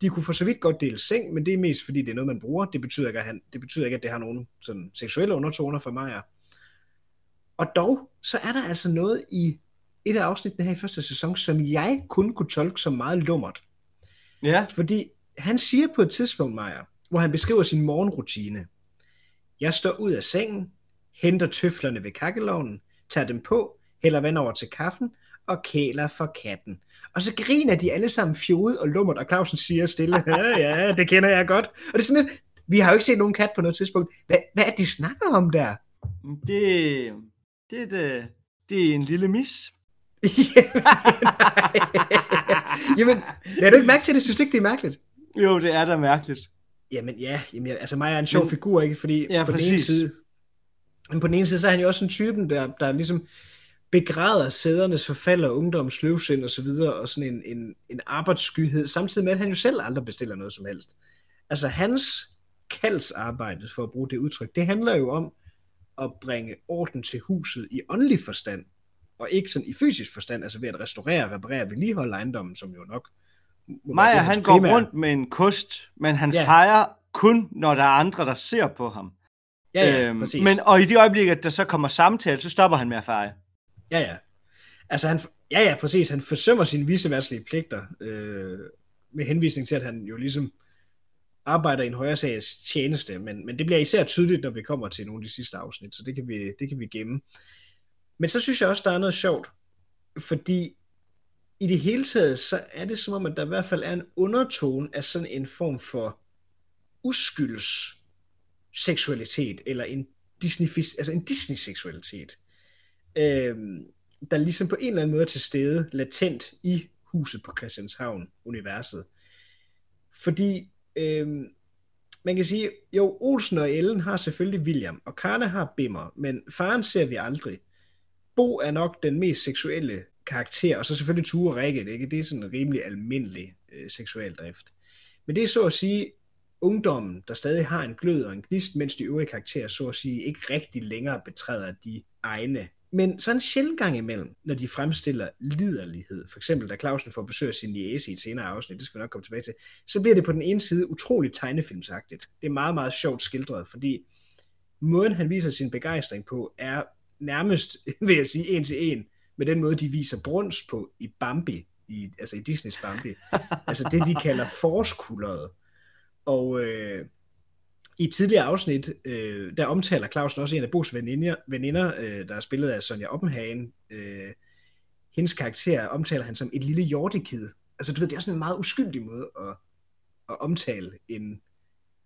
de kunne for så vidt godt dele seng, men det er mest fordi, det er noget, man bruger. Det betyder ikke, at, han, det, betyder ikke, at det har nogen sådan, seksuelle undertoner for mig. Og dog, så er der altså noget i et af afsnittene her i første sæson, som jeg kun kunne tolke som meget lummert.
Ja.
Fordi han siger på et tidspunkt, Maja, hvor han beskriver sin morgenrutine. Jeg står ud af sengen, henter tøflerne ved kakkelovnen, tager dem på, hælder vand over til kaffen og kæler for katten. Og så griner de alle sammen fjodet og lummert, og Clausen siger stille, ja, ja, det kender jeg godt. Og det er sådan lidt, vi har jo ikke set nogen kat på noget tidspunkt. Hvad, hvad er det, de snakker om der?
Det, det, det, det er en lille mis.
jamen, er du ikke mærke til det? Synes du ikke, det er mærkeligt?
Jo, det er da mærkeligt.
Jamen ja, jamen, altså mig er en sjov
Men-
figur, ikke? Fordi
Ja,
på den ene
præcis.
side, men på den ene side, så er han jo også en typen, der, der ligesom begræder sædernes forfald og ungdoms sløvsind og så videre, og sådan en, en, en arbejdsskyhed, samtidig med, at han jo selv aldrig bestiller noget som helst. Altså hans kaldsarbejde, for at bruge det udtryk, det handler jo om at bringe orden til huset i åndelig forstand, og ikke sådan i fysisk forstand, altså ved at restaurere, reparere, vedligeholde ejendommen, som jo nok
Maja, han går
primære-
rundt med en kost, men han
Ja.
ja. fejrer kun, når der er andre, der ser på ham.
Ja, ja, øhm, præcis.
men, og i det øjeblik, at der så kommer samtale, så stopper han med at fejre.
Ja, ja. Altså, han, ja, ja, præcis. Han forsømmer sine viseværslige pligter, øh, med henvisning til, at han jo ligesom arbejder i en højere sags tjeneste, men, men det bliver især tydeligt, når vi kommer til nogle af de sidste afsnit, så det kan vi, det kan vi gemme. Men så synes jeg også, der er noget sjovt, fordi i det hele taget, så er det som om, at der i hvert fald er en undertone af sådan en form for uskylds seksualitet, eller en Disney, altså en Disney-seksualitet, øh, der ligesom på en eller anden måde er til stede, latent i huset på Christianshavn-universet. Fordi øh, man kan sige, jo, Olsen og Ellen har selvfølgelig William, og Karne har Bimmer, men faren ser vi aldrig. Bo er nok den mest seksuelle karakter, og så selvfølgelig Ture og Rikke, ikke? det er sådan en rimelig almindelig øh, seksuel drift. Men det er så at sige ungdommen, der stadig har en glød og en gnist, mens de øvrige karakterer så at sige ikke rigtig længere betræder de egne. Men sådan en sjældent gang imellem, når de fremstiller liderlighed, for eksempel da Clausen får besøg af sin niece i et senere afsnit, det skal vi nok komme tilbage til, så bliver det på den ene side utroligt tegnefilmsagtigt. Det er meget, meget sjovt skildret, fordi måden han viser sin begejstring på, er nærmest, vil jeg sige, en til en, med den måde, de viser bruns på i Bambi, i, altså i Disneys Bambi. altså det, de kalder forskuldret. Og øh, i et tidligere afsnit, øh, der omtaler Clausen også en af Bos veninder, veninder øh, der er spillet af Sonja Oppenhagen. Øh, hendes karakter omtaler han som et lille hjortekid. Altså du ved, det er sådan en meget uskyldig måde at, at omtale en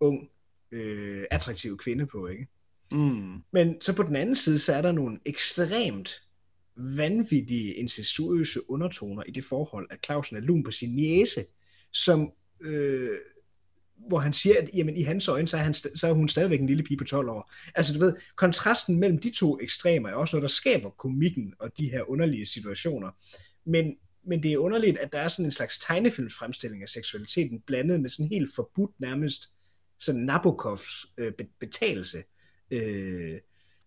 ung, øh, attraktiv kvinde på, ikke?
Mm.
Men så på den anden side, så er der nogle ekstremt vanvittige, incestuøse undertoner i det forhold, at Clausen er lun på sin næse, som, øh, hvor han siger, at jamen, i hans øjne, så er, han, så er hun stadigvæk en lille pige på 12 år. Altså du ved, kontrasten mellem de to ekstremer er også noget, der skaber komikken og de her underlige situationer. Men, men det er underligt, at der er sådan en slags tegnefilmsfremstilling af seksualiteten, blandet med sådan helt forbudt nærmest sådan Nabokovs øh, be- betalelse. Øh,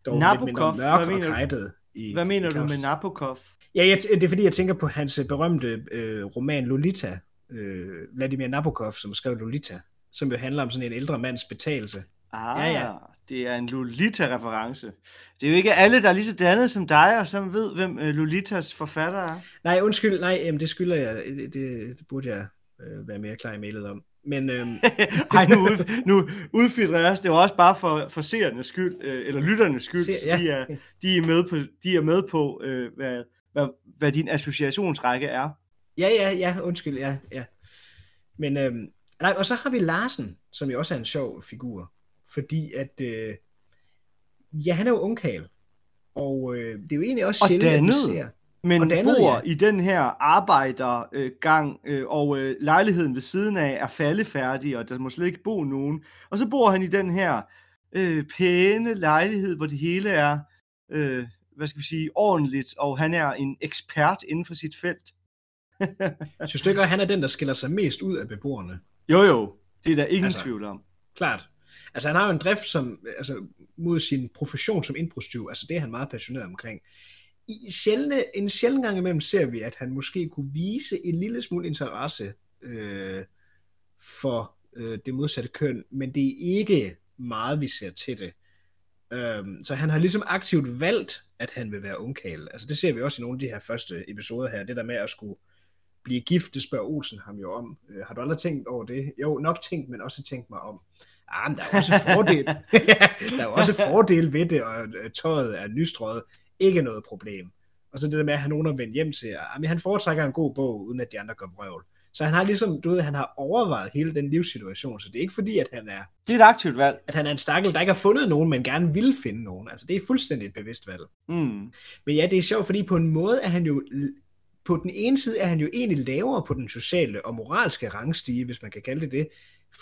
dog
Nabokov?
lidt mindre mørk
Hvad
og
mener du?
krejtet. I,
Hvad mener
i
du med. Nabokov?
Ja, jeg, det er fordi, jeg tænker på hans berømte øh, roman Lolita, øh, Vladimir Nabokov, som skrev Lolita, som jo handler om sådan en ældre mands betalelse.
Ah,
Ja,
ja, det er en Lolita-reference. Det er jo ikke alle, der er lige så dannet som dig, og som ved, hvem øh, Lolitas forfatter er.
Nej, undskyld, nej, jamen, det skylder jeg, det, det, det burde jeg øh, være mere klar i mailet om. Men øhm,
Ej, nu, ud, nu udfiltrer jeg os. Det var også bare for, for seernes skyld, øh, eller lytternes skyld.
Se- ja.
de, er, de er med på, de er med på øh, hvad, hvad, hvad din associationsrække er.
ja, ja, ja, undskyld, ja, ja. Men, øhm, nej, og så har vi Larsen, som jo også er en sjov figur, fordi at, øh, ja, han er jo ungkal, og øh, det er jo egentlig også
Og
sjældent, at vi
dannet.
ser.
Men
Og det andet,
bor
ja.
i den her arbejdergang, øh, og øh, lejligheden ved siden af er faldefærdig, og der må slet ikke bo nogen. Og så bor han i den her øh, pæne lejlighed, hvor det hele er, øh, hvad skal vi sige, ordentligt, og han er en ekspert inden for sit felt.
Synes du ikke, at han er den, der skiller sig mest ud af beboerne?
Jo jo, det er der ingen
Altså,
tvivl om.
Klart. Altså han har jo en drift som, altså, mod sin profession som indbrudstyv, altså det er han meget passioneret omkring. I sjældne, en sjælden gang imellem ser vi, at han måske kunne vise en lille smule interesse øh, for øh, det modsatte køn, men det er ikke meget, vi ser til det. Øhm, så han har ligesom aktivt valgt, at han vil være ungkale. Altså det ser vi også i nogle af de her første episoder her. Det der med at skulle blive gift, det spørger Olsen ham jo om. Øh, har du aldrig tænkt over det? Jo, nok tænkt, men også tænkt mig om. Ah, men der er også fordel. der er også fordel ved det, og øh, tøjet er nystrøget. Ikke noget problem. Og så det der med at have nogen at vende hjem til. Ah, men han foretrækker en god bog, uden at de andre går vrøvl. Så han har ligesom, du ved, han har overvejet hele den livssituation, så det er ikke fordi, at han er...
Det er et aktivt valg.
At han er en stakkel, der ikke har fundet nogen, men gerne vil finde nogen. Altså, det er fuldstændig et bevidst valg.
Mm.
Men ja, det er sjovt, fordi på en måde er han jo... På den ene side er han jo egentlig lavere på den sociale og moralske rangstige, hvis man kan kalde det det,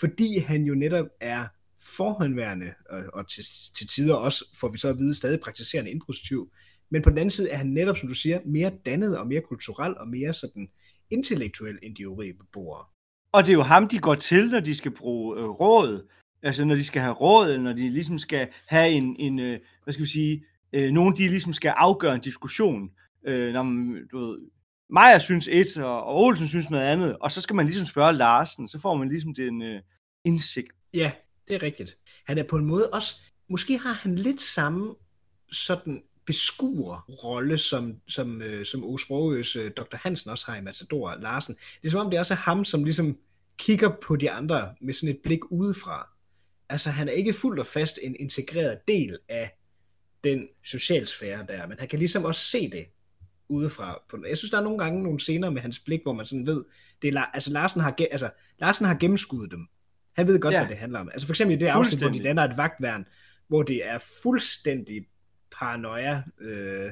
fordi han jo netop er forhåndværende, og, og til, til tider også, får vi så at vide, stadig praktiserende indbrudstyv. Men på den anden side er han netop, som du siger, mere dannet og mere kulturel og mere sådan intellektuel end de øvrige beboere.
Og det er jo ham, de går til, når de skal bruge øh, råd. Altså når de skal have råd, eller når de ligesom skal have en, en øh, hvad skal vi sige, øh, nogen de ligesom skal afgøre en diskussion. Øh, når man, du ved, Maja synes et, og, og Olsen synes noget andet, og så skal man ligesom spørge Larsen, så får man ligesom den øh, indsigt.
Ja, det er rigtigt. Han er på en måde også, måske har han lidt samme sådan beskuer-rolle, som, som, øh, som Osprogøs øh, Dr. Hansen også har i Matador Larsen. Det er som om, det er også er ham, som ligesom kigger på de andre med sådan et blik udefra. Altså, han er ikke fuldt og fast en integreret del af den socialsfære der, men han kan ligesom også se det udefra. Jeg synes, der er nogle gange nogle scener med hans blik, hvor man sådan ved, det er, altså, Larsen har, altså, Larsen har gennemskuddet dem. Han ved godt, ja. hvad det handler om. Altså for eksempel i det afsnit, hvor de danner et vagtværn, hvor det er fuldstændig paranoia, øh,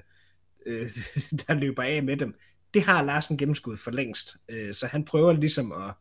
øh, der løber af med dem. Det har Larsen gennemskuddet for længst. Øh, så han prøver ligesom at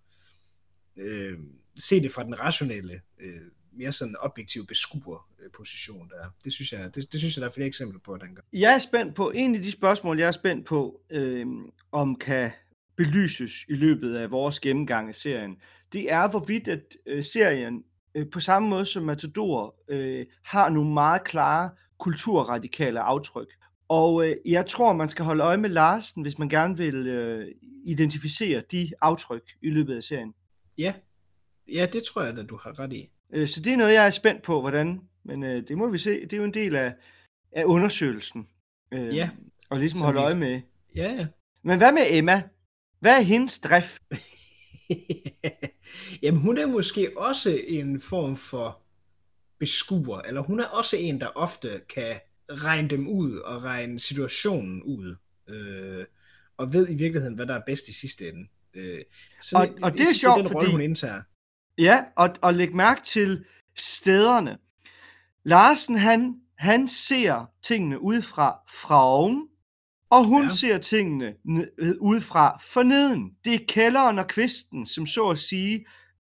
øh, se det fra den rationelle, øh, mere sådan objektiv beskuer position der. Det synes jeg, det, det synes jeg, der er flere eksempler på, han gør.
Jeg er spændt på, en af de spørgsmål, jeg er spændt på, øh, om kan belyses i løbet af vores gennemgang af serien, det er, hvorvidt at øh, serien øh, på samme måde som Matador øh, har nogle meget klare kulturradikale aftryk. Og øh, jeg tror, man skal holde øje med Larsen, hvis man gerne vil øh, identificere de aftryk i løbet af serien.
Ja, ja det tror jeg, at du har ret i.
Øh, så det er noget, jeg er spændt på, hvordan. Men øh, det må vi se. Det er jo en del af, af undersøgelsen.
Øh, ja.
Og ligesom holde vi... øje med.
Ja, ja.
Men hvad med Emma? Hvad er hendes drift?
Jamen, hun er måske også en form for beskuer, eller hun er også en, der ofte kan regne dem ud og regne situationen ud, øh, og ved i virkeligheden, hvad der er bedst i sidste ende. Øh,
så og, og det er sjovt, den rolle, fordi...
hun indtager.
Ja, og, og læg mærke til stederne. Larsen, han, han ser tingene udefra fra oven, og hun ja. ser tingene udefra for neden. Det er kælderen og kvisten, som så at sige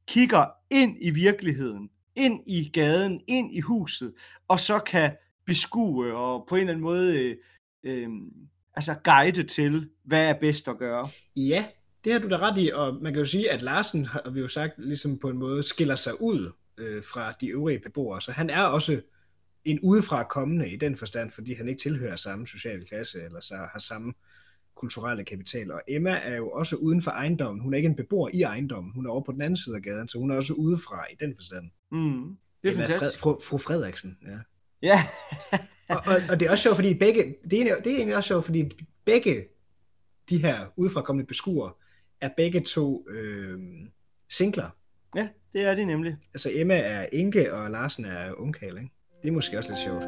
kigger ind i virkeligheden, ind i gaden, ind i huset, og så kan beskue og på en eller anden måde øh, øh, altså guide til, hvad er bedst at gøre.
Ja, det har du da ret i, og man kan jo sige, at Larsen, har vi jo sagt, ligesom på en måde skiller sig ud øh, fra de øvrige beboere, så han er også en udefra kommende i den forstand, fordi han ikke tilhører samme sociale klasse, eller så har samme kulturelle kapital. Og Emma er jo også uden for ejendommen. Hun er ikke en beboer i ejendommen. Hun er over på den anden side af gaden, så hun er også udefra i den forstand.
Mm, det er Emma fantastisk. Fred,
fru, fru Frederiksen, ja.
Ja.
og, og, og, det er også sjovt, fordi begge, det er, det er egentlig også sjovt, fordi begge de her udefra kommende beskuere er begge to øh, singler.
Ja, det er de nemlig.
Altså Emma er enke, og Larsen er ungkale, ikke? Det er måske også lidt sjovt.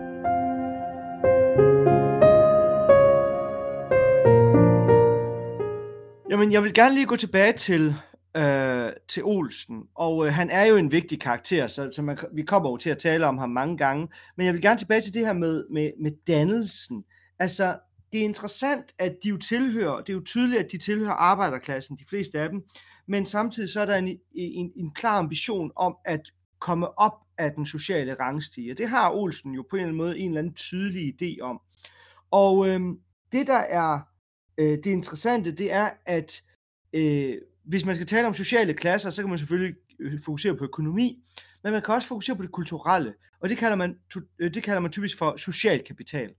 Jamen, jeg vil gerne lige gå tilbage til, øh, til Olsen, og øh, han er jo en vigtig karakter, så, så man, vi kommer jo til at tale om ham mange gange, men jeg vil gerne tilbage til det her med, med, med dannelsen. Altså, det er interessant, at de jo tilhører, det er jo tydeligt, at de tilhører arbejderklassen, de fleste af dem, men samtidig så er der en, en, en klar ambition om at komme op af den sociale rangstige. Det har Olsen jo på en eller anden måde en eller anden tydelig idé om. Og øh, det, der er øh, det interessante, det er, at øh, hvis man skal tale om sociale klasser, så kan man selvfølgelig øh, fokusere på økonomi, men man kan også fokusere på det kulturelle, og det kalder man, øh, det kalder man typisk for social kapital.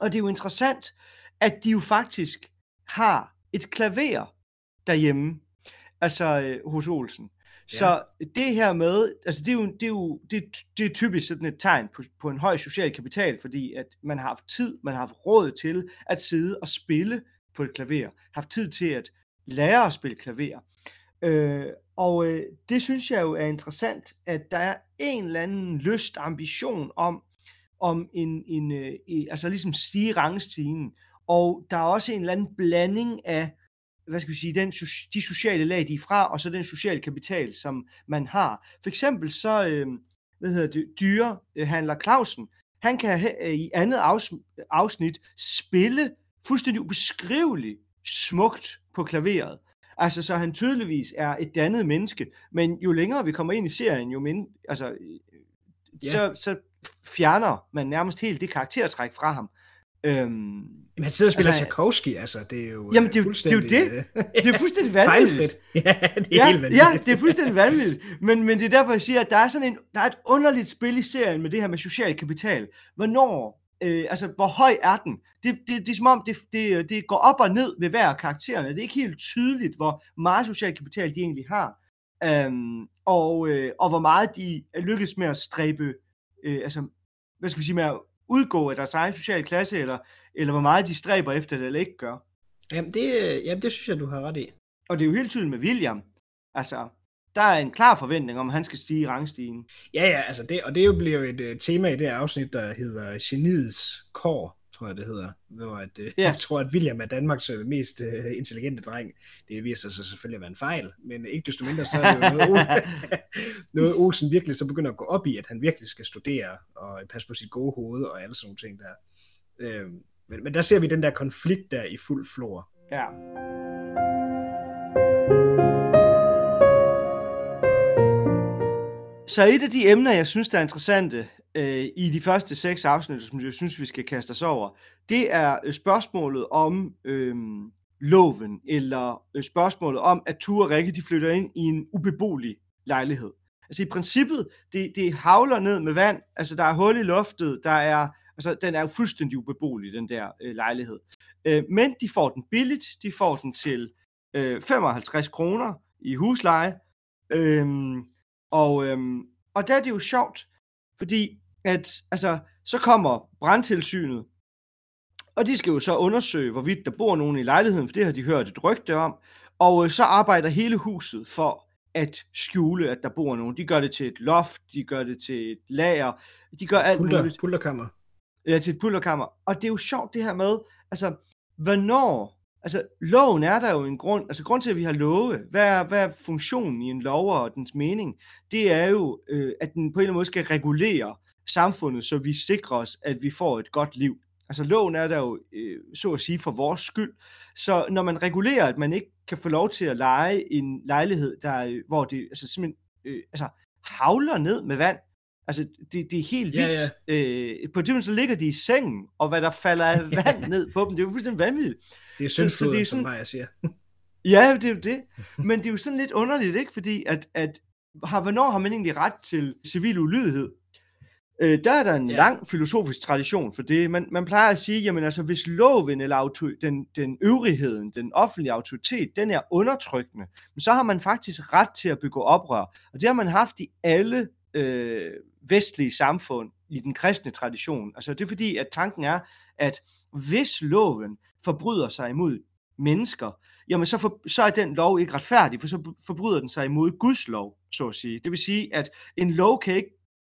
Og det er jo interessant, at de jo faktisk har et klaver derhjemme. altså øh, hos Olsen. Så det her med, altså det er jo, det er jo det, det er typisk sådan et tegn på, på en høj social kapital, fordi at man har haft tid, man har haft råd til at sidde og spille på et klaver, haft tid til at lære at spille klaver. Øh, og øh, det synes jeg jo er interessant, at der er en eller anden lyst, ambition om, om en, en øh, altså ligesom stige rangstigen, og der er også en eller anden blanding af hvad skal vi sige, den, de sociale lag, de er fra, og så den sociale kapital, som man har. For eksempel så, øh, hvad hedder det, dyrehandler Clausen, han kan øh, i andet afsnit spille fuldstændig ubeskriveligt smukt på klaveret. Altså, så han tydeligvis er et dannet menneske, men jo længere vi kommer ind i serien, jo mindre, altså, yeah. så, så fjerner man nærmest helt det karaktertræk fra ham.
Øhm, Jamen, han sidder og spiller altså, Tchaikovsky, altså, det er jo
Jamen, det er, det er jo det. Det er fuldstændig vanvittigt.
ja, det er
ja,
helt vanvittigt.
Ja, det er fuldstændig vanvittigt. Men, men det er derfor, jeg siger, at der er sådan en, der er et underligt spil i serien med det her med social kapital. Hvornår, øh, altså, hvor høj er den? Det, det, det er som om, det, det, det går op og ned ved hver af karaktererne. Det er ikke helt tydeligt, hvor meget social kapital de egentlig har. Øhm, og, øh, og hvor meget de lykkes med at stræbe, øh, altså, hvad skal vi sige, med at udgå af deres egen sociale klasse, eller, eller hvor meget de stræber efter det, eller ikke gør.
Jamen det, jamen, det synes jeg, du har ret i.
Og det er jo helt tydeligt med William. Altså, der er en klar forventning om, at han skal stige i rangstigen.
Ja, ja, altså det, og det jo bliver jo et uh, tema i det afsnit, der hedder Geniets kår tror jeg det hedder, hvor at, øh, ja. jeg tror, at William er Danmarks øh, mest uh, intelligente dreng. Det viser sig selvfølgelig at være en fejl, men ikke desto mindre, så er det jo noget, noget Olsen virkelig så begynder at gå op i, at han virkelig skal studere og passe på sit gode hoved og alle sådan nogle ting der. Uh, men, men der ser vi den der konflikt der i fuld flor.
Ja. Så et af de emner, jeg synes, der er interessante øh, i de første seks afsnit, som jeg synes, vi skal kaste os over, det er øh, spørgsmålet om øh, loven, eller øh, spørgsmålet om, at Ture og Rikke de flytter ind i en ubeboelig lejlighed. Altså i princippet, det, det havler ned med vand, altså der er hul i loftet, der er, altså den er jo fuldstændig ubeboelig, den der øh, lejlighed. Øh, men de får den billigt, de får den til øh, 55 kroner i husleje, øh, og, øh, og der er det jo sjovt, fordi at altså, så kommer brandtilsynet, og de skal jo så undersøge, hvorvidt der bor nogen i lejligheden, for det har de hørt et rygte om, og øh, så arbejder hele huset for at skjule, at der bor nogen. De gør det til et loft, de gør det til et lager, de gør alt
Pulter,
muligt.
Pulterkammer.
Ja, til et pulterkammer. Og det er jo sjovt det her med, altså, hvornår Altså, loven er der jo en grund, altså grund til, at vi har love, hvad er, hvad er funktionen i en lov og dens mening? Det er jo, øh, at den på en eller anden måde skal regulere samfundet, så vi sikrer os, at vi får et godt liv. Altså loven er der jo, øh, så at sige, for vores skyld. Så når man regulerer, at man ikke kan få lov til at lege en lejlighed, der, hvor det altså, simpelthen øh, altså, havler ned med vand, Altså, det, det er helt vildt. Ja, ja. Øh, på et så ligger de i sengen, og hvad der falder af vand ned på dem, det er jo fuldstændig vanvittigt.
Det er syndfloden, så, så det er sådan, som jeg siger.
ja, det er jo det. Men det er jo sådan lidt underligt, ikke? Fordi at, at har, hvornår har man egentlig ret til civil ulydighed? Øh, der er der en ja. lang filosofisk tradition for det. Man, man plejer at sige, jamen altså, hvis loven eller autor, den, den øvrigheden, den offentlige autoritet, den er undertrykkende, så har man faktisk ret til at begå oprør. Og det har man haft i alle øh, vestlige samfund i den kristne tradition. Altså det er fordi, at tanken er, at hvis loven forbryder sig imod mennesker, jamen så, for, så er den lov ikke retfærdig, for så forbryder den sig imod Guds lov, så at sige. Det vil sige, at en lov kan ikke,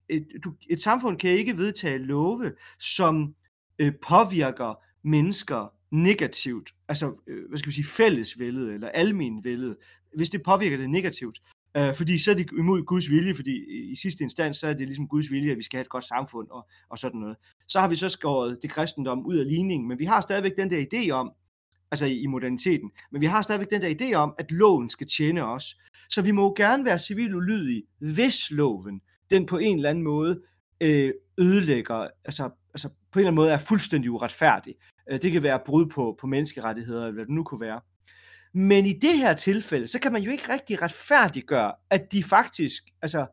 et, du, et samfund kan ikke vedtage love, som øh, påvirker mennesker negativt, altså, øh, hvad skal vi sige, fællesvældet eller almenvældet, hvis det påvirker det negativt, Øh, fordi så er det imod Guds vilje, fordi i sidste instans, så er det ligesom Guds vilje, at vi skal have et godt samfund og, og sådan noget. Så har vi så skåret det kristendom ud af ligningen, men vi har stadigvæk den der idé om, altså i, i moderniteten, men vi har stadigvæk den der idé om, at loven skal tjene os. Så vi må jo gerne være civil ulydige, hvis loven, den på en eller anden måde øh, ødelægger, altså, altså på en eller anden måde er fuldstændig uretfærdig. Øh, det kan være brud på, på menneskerettigheder, eller hvad det nu kunne være. Men i det her tilfælde, så kan man jo ikke rigtig retfærdiggøre, at de faktisk altså,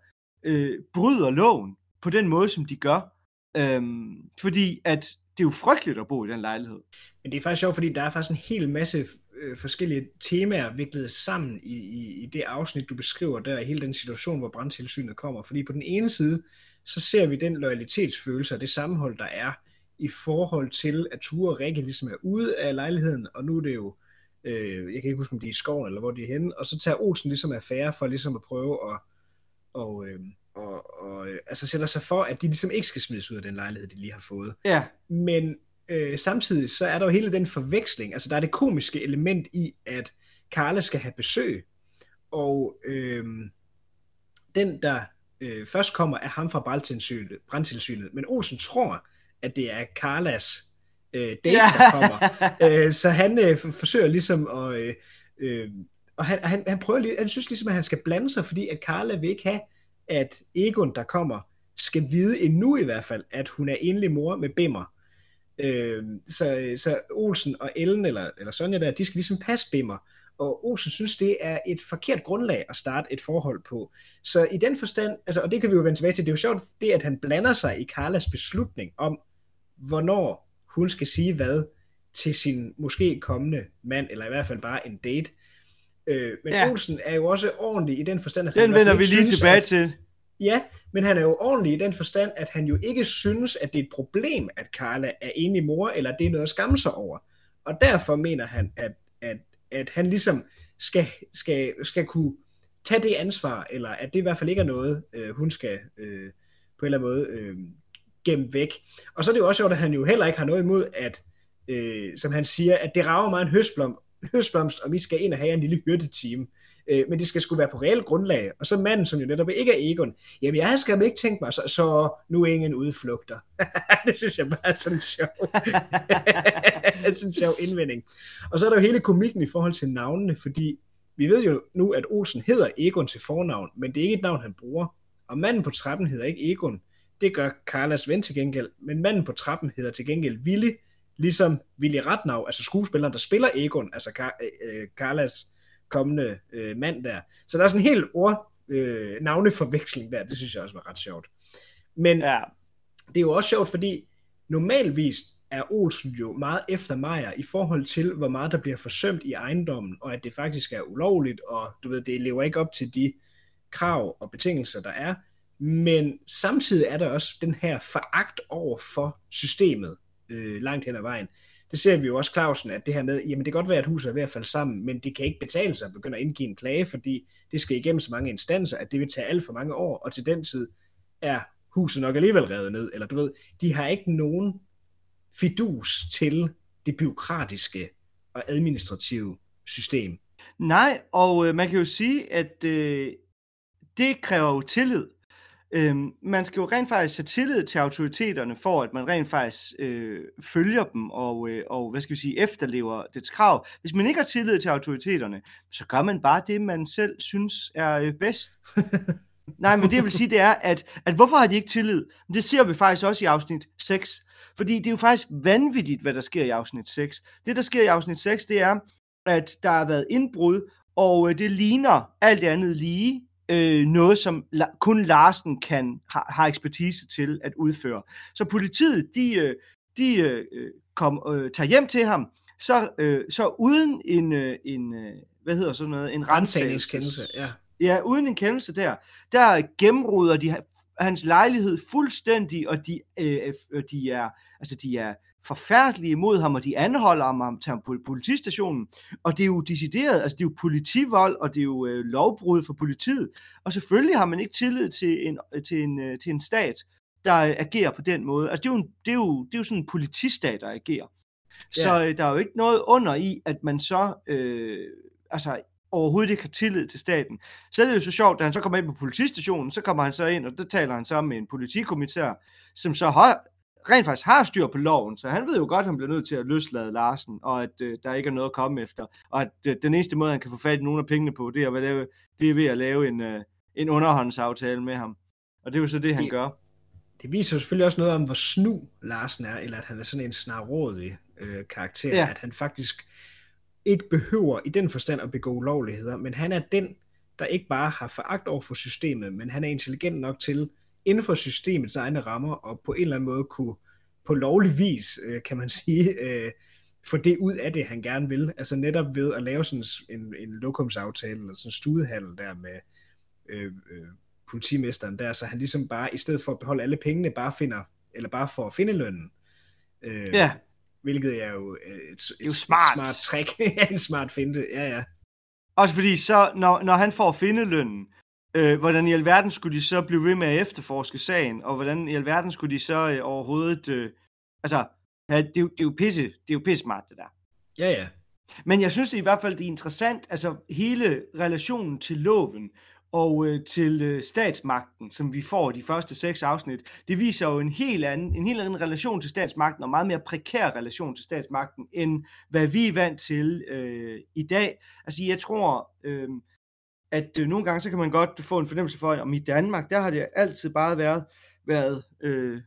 øh, bryder loven på den måde, som de gør. Øhm, fordi at det er jo frygteligt at bo i den lejlighed.
Men det er faktisk sjovt, fordi der er faktisk en hel masse øh, forskellige temaer viklet sammen i, i, i det afsnit, du beskriver der, i hele den situation, hvor brandtilsynet kommer. Fordi på den ene side, så ser vi den loyalitetsfølelse og det sammenhold, der er i forhold til, at Ture og Rikke ligesom er ude af lejligheden, og nu er det jo, øh, jeg kan ikke huske, om de er i skoven, eller hvor de er henne, og så tager Olsen ligesom affære for ligesom at prøve at, og, øh, og, og øh, altså sætter sig for, at de ligesom ikke skal smides ud af den lejlighed, de lige har fået.
Ja.
Men øh, samtidig så er der jo hele den forveksling, altså der er det komiske element i, at Karla skal have besøg, og øh, den, der øh, først kommer, er ham fra brandtilsynet, brandtilsynet, men Olsen tror, at det er Carlas øh, date, ja. der kommer. øh, så han øh, forsøger ligesom at... Øh, øh, og han, han, han prøver lige, han synes ligesom, at han skal blande sig, fordi at Carla vil ikke have, at Egon, der kommer, skal vide endnu i hvert fald, at hun er enlig mor med Bimmer. Øh, så, så Olsen og Ellen, eller, eller Sonja der, de skal ligesom passe Bimmer. Og Olsen synes, det er et forkert grundlag at starte et forhold på. Så i den forstand, altså, og det kan vi jo vende tilbage til, det er jo sjovt, det at han blander sig i Carlas beslutning om, hvornår hun skal sige hvad til sin måske kommende mand, eller i hvert fald bare en date. Øh, men ja. Olsen er jo også ordentlig i den forstand,
at Den vender vi lige synes, tilbage at, til.
Ja, men han er jo ordentlig i den forstand, at han jo ikke synes, at det er et problem, at Carla er enig mor, eller det er noget at skamme sig over. Og derfor mener han, at, at, at han ligesom skal, skal, skal kunne tage det ansvar, eller at det i hvert fald ikke er noget, øh, hun skal øh, på en eller anden måde øh, gemt væk. Og så er det jo også sjovt, at han jo heller ikke har noget imod, at, øh, som han siger, at det rager mig en høstblom, høstblomst, og vi skal ind og have en lille hyrdeteam. Øh, men det skal sgu være på reelt grundlag. Og så manden, som jo netop ikke er Egon, jamen jeg skal ikke tænkt mig, så, så nu ingen udflugter. det synes jeg bare er sådan sjov. sådan en sjov indvending. Og så er der jo hele komikken i forhold til navnene, fordi vi ved jo nu, at Olsen hedder Egon til fornavn, men det er ikke et navn, han bruger. Og manden på trappen hedder ikke Egon. Det gør Carlas ven til gengæld, men manden på trappen hedder til gengæld Willy, ligesom Willy Ratnau, altså skuespilleren, der spiller Egon, altså Car- øh, Carlas kommende øh, mand der. Så der er sådan en helt ord øh, navneforveksling der, det synes jeg også var ret sjovt. Men ja. det er jo også sjovt, fordi normalvis er Olsen jo meget efter Meyer i forhold til, hvor meget der bliver forsømt i ejendommen, og at det faktisk er ulovligt, og du ved, det lever ikke op til de krav og betingelser, der er. Men samtidig er der også den her foragt over for systemet øh, langt hen ad vejen. Det ser vi jo også, Clausen, at det her med, jamen det kan godt være, at huset er ved at falde sammen, men det kan ikke betale sig at begynde at indgive en klage, fordi det skal igennem så mange instanser, at det vil tage alt for mange år, og til den tid er huset nok alligevel revet ned, eller du ved, de har ikke nogen fidus til det byråkratiske og administrative system.
Nej, og øh, man kan jo sige, at øh, det kræver jo tillid. Øhm, man skal jo rent faktisk have tillid til autoriteterne, for at man rent faktisk øh, følger dem og, øh, og, hvad skal vi sige, efterlever dets krav. Hvis man ikke har tillid til autoriteterne, så gør man bare det, man selv synes er øh, bedst. Nej, men det jeg vil sige, det er, at, at hvorfor har de ikke tillid? Det ser vi faktisk også i afsnit 6. Fordi det er jo faktisk vanvittigt, hvad der sker i afsnit 6. Det, der sker i afsnit 6, det er, at der har været indbrud, og øh, det ligner alt andet lige øh, noget, som la- kun Larsen kan har, har ekspertise til at udføre. Så politiet, de, øh, de øh, kom, øh, tager hjem til ham, så, øh, så uden en, øh, en øh, hvad hedder sådan noget, en
rensagningskendelse, ja.
Ja, uden en kendelse der, der gennemruder de hans lejlighed fuldstændig, og de, øh, de er, altså de er forfærdelige imod ham, og de anholder ham, til ham på politistationen. Og det er jo decideret, altså det er jo politivold, og det er jo øh, lovbrud for politiet. Og selvfølgelig har man ikke tillid til en, til en, øh, til en stat, der agerer på den måde. Altså det er jo, det er jo, det er jo sådan en politistat, der agerer. Så øh, der er jo ikke noget under i, at man så øh, altså overhovedet ikke har tillid til staten. Så er det jo så sjovt, da han så kommer ind på politistationen, så kommer han så ind, og der taler han så med en politikommissær, som så har, rent faktisk har styr på loven, så han ved jo godt, at han bliver nødt til at løslade Larsen, og at øh, der ikke er noget at komme efter, og at øh, den eneste måde, han kan få fat i nogle af pengene på, det er, at lave, det er ved at lave en, øh, en underhåndsaftale med ham. Og det er jo så det, han det, gør.
Det viser selvfølgelig også noget om, hvor snu Larsen er, eller at han er sådan en snarrådig øh, karakter, ja. at han faktisk ikke behøver i den forstand at begå ulovligheder, men han er den, der ikke bare har foragt over for systemet, men han er intelligent nok til inden for systemets egne rammer, og på en eller anden måde kunne på lovlig vis, øh, kan man sige, øh, få det ud af det, han gerne vil. Altså netop ved at lave sådan en, en lokumsaftale, eller sådan en studehandel der med øh, øh, politimesteren der, så han ligesom bare, i stedet for at beholde alle pengene, bare finder, eller bare for at finde lønnen.
Øh, ja.
Hvilket er jo et, et,
det er jo smart.
et smart trick, en smart finte, ja ja.
Også fordi så, når, når han får finde lønnen, øh, hvordan i alverden skulle de så blive ved med at efterforske sagen, og hvordan i alverden skulle de så øh, overhovedet, øh, altså, ja, det, er jo, det, er jo pisse, det er jo pisse smart, det der.
Ja, ja.
Men jeg synes det i hvert fald, det er interessant, altså hele relationen til loven, og øh, til øh, statsmagten, som vi får i de første seks afsnit, det viser jo en helt anden, en helt anden relation til statsmagten, og meget mere prekær relation til statsmagten, end hvad vi er vant til øh, i dag. Altså jeg tror, øh, at øh, nogle gange så kan man godt få en fornemmelse for, at om i Danmark, der har det altid bare været, været øh,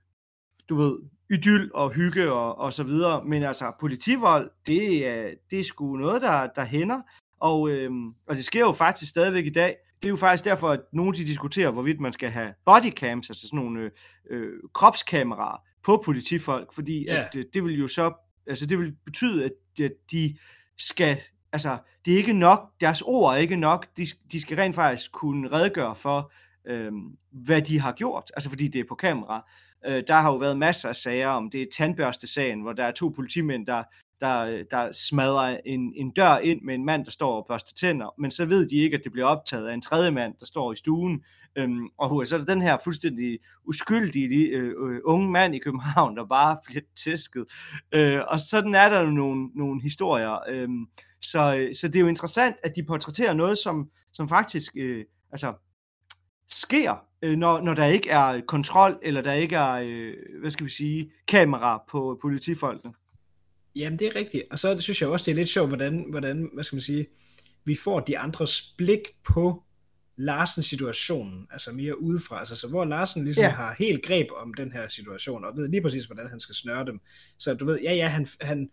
du ved, idyll og hygge og, og så videre, men altså politivold, det er, det er sgu noget, der, der hænder, og, øh, og det sker jo faktisk stadigvæk i dag, det er jo faktisk derfor, at nogen de diskuterer, hvorvidt man skal have bodycams, altså sådan nogle øh, øh, kropskameraer på politifolk, fordi ja. at, øh, det vil jo så, altså det vil betyde, at de, de skal, altså det er ikke nok, deres ord er ikke nok, de, de skal rent faktisk kunne redegøre for, øh, hvad de har gjort, altså fordi det er på kamera. Øh, der har jo været masser af sager om, det er tandbørste-sagen, hvor der er to politimænd, der der, der smadrer en, en dør ind med en mand, der står og børster tænder, men så ved de ikke, at det bliver optaget af en tredje mand, der står i stuen, øhm, og så er der den her fuldstændig uskyldige øh, øh, unge mand i København, der bare bliver tæsket. Øh, og sådan er der nogle, nogle historier. Øh, så, så det er jo interessant, at de portrætterer noget, som, som faktisk øh, altså, sker, øh, når, når der ikke er kontrol, eller der ikke er, øh, hvad skal vi sige, kamera på politifolkene.
Jamen, det er rigtigt. Og så synes jeg også, det er lidt sjovt, hvordan, hvordan hvad skal man sige, vi får de andres blik på Larsens situation, altså mere udefra, altså så hvor Larsen ligesom ja. har helt greb om den her situation, og ved lige præcis, hvordan han skal snøre dem. Så du ved, ja, ja, han, han,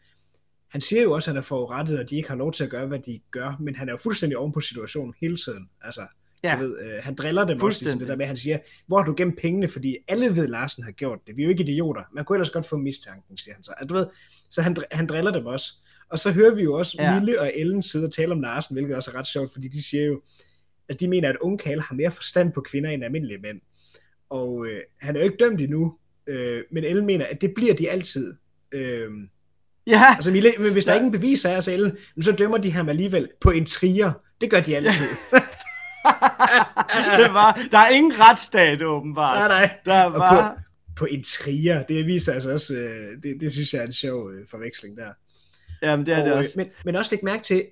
han siger jo også, at han er forurettet, og de ikke har lov til at gøre, hvad de gør, men han er jo fuldstændig oven på situationen hele tiden. Altså, Ja. Du ved, øh, han driller dem også, ligesom det der med, han siger, hvor har du gemt pengene, fordi alle ved, at Larsen har gjort det. Vi er jo ikke idioter. Man kunne ellers godt få mistanken, siger han så. At, du ved, så han, han driller dem også. Og så hører vi jo også ja. Mille og Ellen sidde og tale om Larsen, hvilket også er ret sjovt, fordi de siger jo, at de mener, at unge Karl har mere forstand på kvinder end almindelige mænd. Og øh, han er jo ikke dømt endnu, øh, men Ellen mener, at det bliver de altid. Øh,
Ja.
Altså, men hvis der ja. ikke en bevis er, så Ellen, så dømmer de ham alligevel på en trier. Det gør de altid. Ja.
det var, der er ingen retsstat, åbenbart.
Nej, nej.
Der var...
på, på en trier, det viser altså også, øh, det, det synes jeg er en sjov øh, forveksling der.
Jamen, det er og, det
øh,
også.
Men, men også læg mærke til,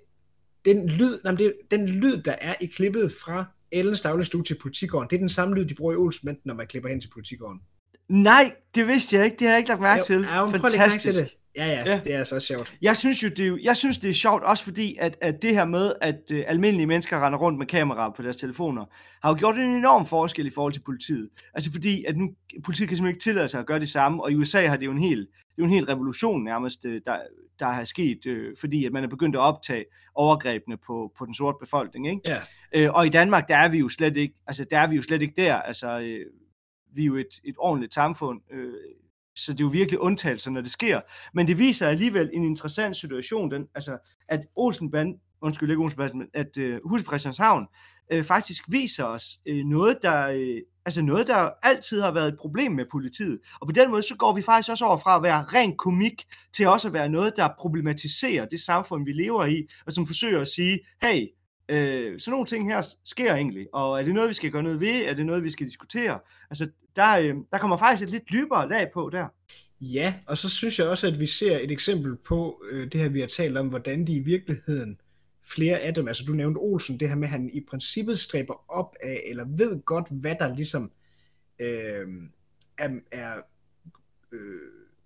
den lyd, nej, det, den lyd, der er i klippet fra Ellens dagligstue til politigården, det er den samme lyd, de bruger i Olsmænd, når man klipper hen til politigården.
Nej, det vidste jeg ikke. Det har jeg ikke lagt mærke til.
Ja, Fantastisk. Til det. Ja, ja, ja, det er så sjovt.
Jeg synes jo, det er, jeg synes, det er sjovt, også fordi, at, at det her med, at uh, almindelige mennesker render rundt med kameraer på deres telefoner, har jo gjort en enorm forskel i forhold til politiet. Altså fordi, at nu, politiet kan simpelthen ikke tillade sig at gøre det samme, og i USA har det jo en hel, det er jo en hel revolution nærmest, øh, der, der har sket, uh, fordi at man er begyndt at optage overgrebene på, på den sorte befolkning. Ikke?
Ja.
Uh, og i Danmark, der er vi jo slet ikke, altså der er vi jo slet ikke der. Altså, uh, vi er jo et, et ordentligt samfund. Uh, så det er jo virkelig undtagelser, når det sker. Men det viser alligevel en interessant situation, den, altså, at Olsenband, undskyld ikke Olsenband, men at øh, Hus Christianshavn øh, faktisk viser os øh, noget, der, øh, altså noget, der altid har været et problem med politiet. Og på den måde, så går vi faktisk også over fra at være ren komik, til også at være noget, der problematiserer det samfund, vi lever i, og som forsøger at sige, hey, Øh, sådan nogle ting her sker egentlig, og er det noget, vi skal gøre noget ved? Er det noget, vi skal diskutere? Altså, der, øh, der kommer faktisk et lidt dybere lag på der.
Ja, og så synes jeg også, at vi ser et eksempel på øh, det her, vi har talt om, hvordan de i virkeligheden, flere af dem, altså du nævnte Olsen, det her med, at han i princippet stræber op af, eller ved godt, hvad der ligesom øh, er, er øh,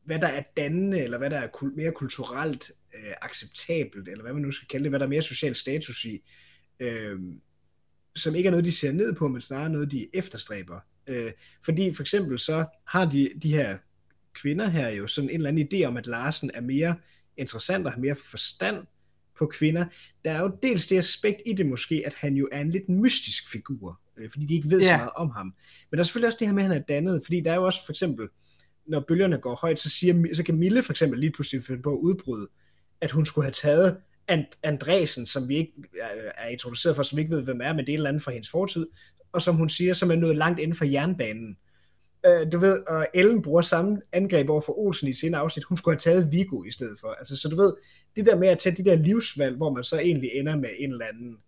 hvad der er dannende, eller hvad der er kul- mere kulturelt øh, acceptabelt, eller hvad man nu skal kalde det, hvad der er mere social status i, øh, som ikke er noget, de ser ned på, men snarere noget, de efterstræber. Øh, fordi for eksempel så har de, de her kvinder her jo sådan en eller anden idé om, at Larsen er mere interessant og har mere forstand på kvinder. Der er jo dels det aspekt i det måske, at han jo er en lidt mystisk figur, øh, fordi de ikke ved yeah. så meget om ham. Men der er selvfølgelig også det her med, at han er dannet, fordi der er jo også for eksempel når bølgerne går højt, så, siger, så kan Mille for eksempel lige pludselig finde på at udbryde, at hun skulle have taget And- Andresen, som vi ikke er introduceret for, som vi ikke ved, hvem er, men det er et eller andet fra hendes fortid, og som hun siger, som er nået langt inden for jernbanen. Øh, du ved, og Ellen bruger samme angreb over for Olsen i sin senere afsnit. Hun skulle have taget Vigo i stedet for. Altså, så du ved, det der med at tage de der livsvalg, hvor man så egentlig ender med en eller anden,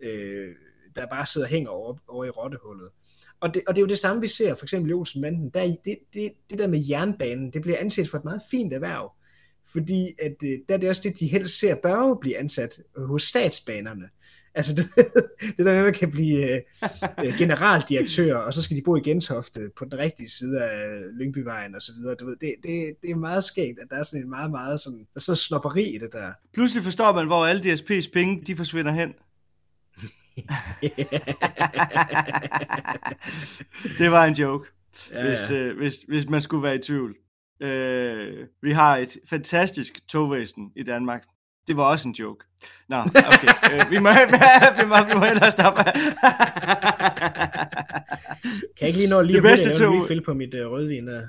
øh, der bare sidder og hænger over, over i rottehullet. Og det, og det er jo det samme, vi ser for eksempel i Olsen Manden. Der, det, det, det der med jernbanen, det bliver anset for et meget fint erhverv. Fordi at, øh, der er det også det, de helst ser bør blive ansat hos statsbanerne. Altså det, det der med, at man kan blive øh, øh, generaldirektør, og så skal de bo i Gentofte på den rigtige side af Lyngbyvejen og så videre. Du ved, det, det, det er meget skægt, at der er sådan en meget, meget sådan, der er sådan snopperi i det der.
Pludselig forstår man, hvor alle DSP's penge, de forsvinder hen. det var en joke, ja, hvis, ja. Øh, hvis, hvis man skulle være i tvivl. Øh, vi har et fantastisk togvæsen i Danmark. Det var også en joke. Nå, okay. øh, vi, må, vi, må, vi må hellere stoppe.
kan ikke lige nå lige det bedste tog... refill på mit uh, rødvin der?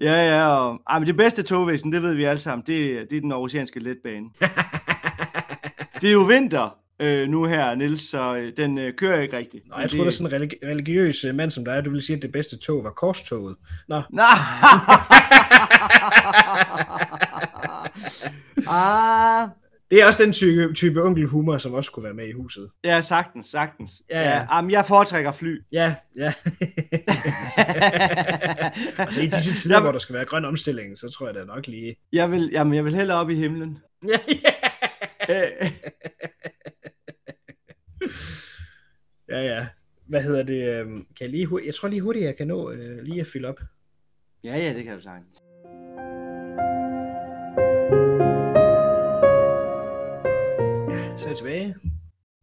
Ja, ja. Og, ah, men det bedste togvæsen, det ved vi alle sammen, det, det er den oceanske letbane. det er jo vinter, øh, nu her, Nils, så øh, den øh, kører ikke rigtigt.
Nå, jeg tror, det er sådan en religi- religiøs øh, mand som dig, du vil sige, at det bedste tog var korstoget. Nå.
Nå. ah.
Det er også den type, type onkelhumor, som også kunne være med i huset.
Ja, sagtens, sagtens. Ja, ja. ja jamen, jeg foretrækker fly.
Ja, ja. altså i disse tider, jeg... hvor der skal være grøn omstilling, så tror jeg da nok lige...
Jeg vil, jamen, jeg vil hellere op i himlen. Ja, ja.
ja, ja. Hvad hedder det? Øhm, kan jeg, lige, jeg tror lige hurtigt, jeg kan nå øh, lige at fylde op.
Ja, ja, det kan du sagtens.
Ja, så er jeg tilbage.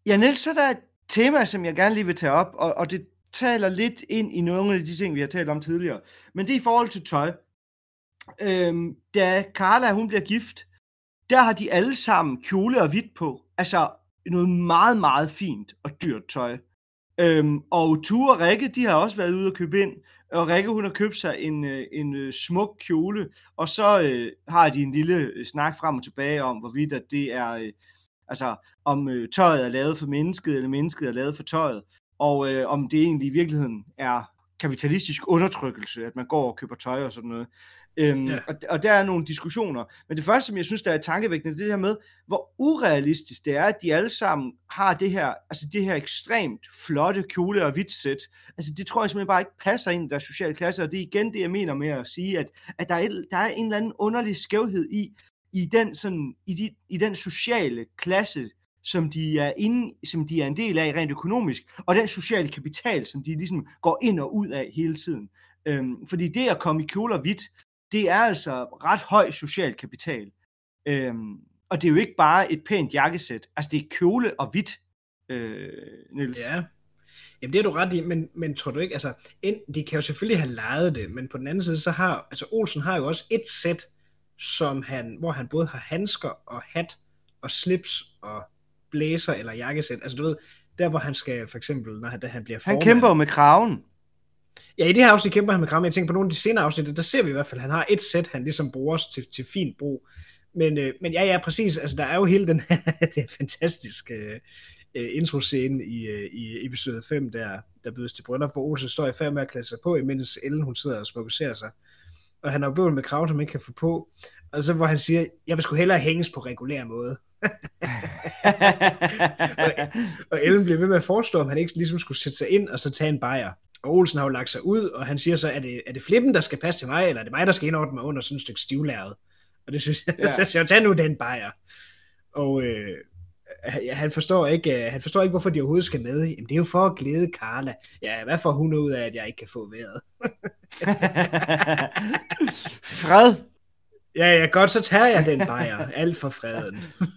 Ja, Niels, så er der et tema, som jeg gerne lige vil tage op, og, og det taler lidt ind i nogle af de ting, vi har talt om tidligere. Men det er i forhold til tøj. Øhm, da Carla, hun bliver gift, der har de alle sammen kjole og hvidt på. Altså, noget meget, meget fint og dyrt tøj. Øhm, og Ture og Rikke, de har også været ude og købe ind, og Rikke, hun har købt sig en, øh, en, øh, smuk kjole, og så øh, har de en lille øh, snak frem og tilbage om, hvorvidt at det er, øh, altså om øh, tøjet er lavet for mennesket, eller mennesket er lavet for tøjet, og øh, om det egentlig i virkeligheden er kapitalistisk undertrykkelse, at man går og køber tøj og sådan noget. Øhm, ja. og, og der er nogle diskussioner. Men det første, som jeg synes, der er tankevækkende, det er det her med, hvor urealistisk det er, at de alle sammen har det her, altså det her ekstremt flotte kjole og hvidt sæt. Altså det tror jeg simpelthen bare ikke passer ind i deres sociale klasse, og det er igen det, jeg mener med at sige, at, at der, er et, der er en eller anden underlig skævhed i, i den, sådan, i, de, i den sociale klasse, som de, er inde, som de er en del af rent økonomisk, og den sociale kapital, som de ligesom går ind og ud af hele tiden. Øhm, fordi det at komme i kjoler hvidt, det er altså ret høj social kapital. Øhm, og det er jo ikke bare et pænt jakkesæt. Altså, det er kjole og hvidt, øh, Niels.
Ja. Jamen, det er du ret i, men, men tror du ikke, altså, ind, de kan jo selvfølgelig have lejet det, men på den anden side, så har, altså Olsen har jo også et sæt, som han, hvor han både har handsker og hat og slips og blæser eller jakkesæt. Altså, du ved, der hvor han skal, for eksempel, når han, da han bliver
formand. Han kæmper med kraven.
Ja, i det her afsnit kæmper han med kram. Jeg tænker på nogle af de senere afsnit, der ser vi i hvert fald, at han har et sæt, han ligesom bruger til, til fint brug. Men, øh, men ja, ja, præcis. Altså, der er jo hele den her det er fantastiske øh, øh, introscene i, øh, i episode 5, der, der bydes til bryllup, hvor Olsen står i færd med at klæde sig på, imens Ellen hun sidder og smukkeriserer sig. Og han har jo med krav, som ikke kan få på. Og så hvor han siger, jeg vil sgu hellere hænges på regulær måde. og, og Ellen bliver ved med at forestå, om han ikke ligesom skulle sætte sig ind og så tage en bajer. Og Olsen har jo lagt sig ud, og han siger så, er det, er det flippen, der skal passe til mig, eller er det mig, der skal indordne mig under sådan et stykke stivlæret? Og det synes jeg, ja. så jeg tager nu den bajer. Og øh, han forstår ikke, øh, han forstår ikke, hvorfor de overhovedet skal med. Jamen, det er jo for at glæde Carla. Ja, hvad får hun ud af, at jeg ikke kan få vejret?
Fred.
Ja, ja, godt, så tager jeg den bajer. Alt for freden.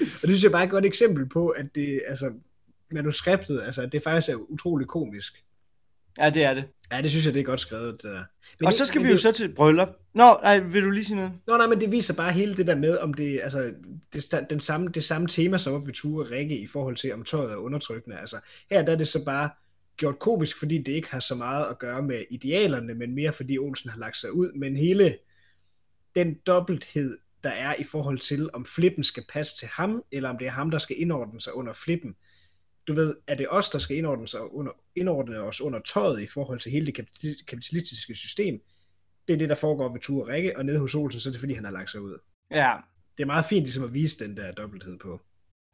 og det synes jeg bare er et godt eksempel på, at det, altså, manuskriptet, altså, det faktisk er utrolig komisk.
Ja, det er det.
Ja, det synes jeg, det er godt skrevet. Der.
Men og det, så skal vi jo det, så til bryllup. Nå, nej, vil du lige sige noget?
Nå, nej, men det viser bare hele det der med, om det, altså, det, den samme, det samme tema som op ved Ture Rikke i forhold til, om tøjet er undertrykkende. Altså, her der er det så bare gjort komisk, fordi det ikke har så meget at gøre med idealerne, men mere fordi Olsen har lagt sig ud. Men hele den dobbelthed, der er i forhold til, om flippen skal passe til ham, eller om det er ham, der skal indordne sig under flippen. Du ved, er det os, der skal indordne, sig under, indordne os under tøjet i forhold til hele det kapitalistiske system? Det er det, der foregår ved Ture Rikke, og nede hos Olsen, så er det fordi, han har lagt sig ud.
Ja.
Det er meget fint ligesom at vise den der dobbelthed på.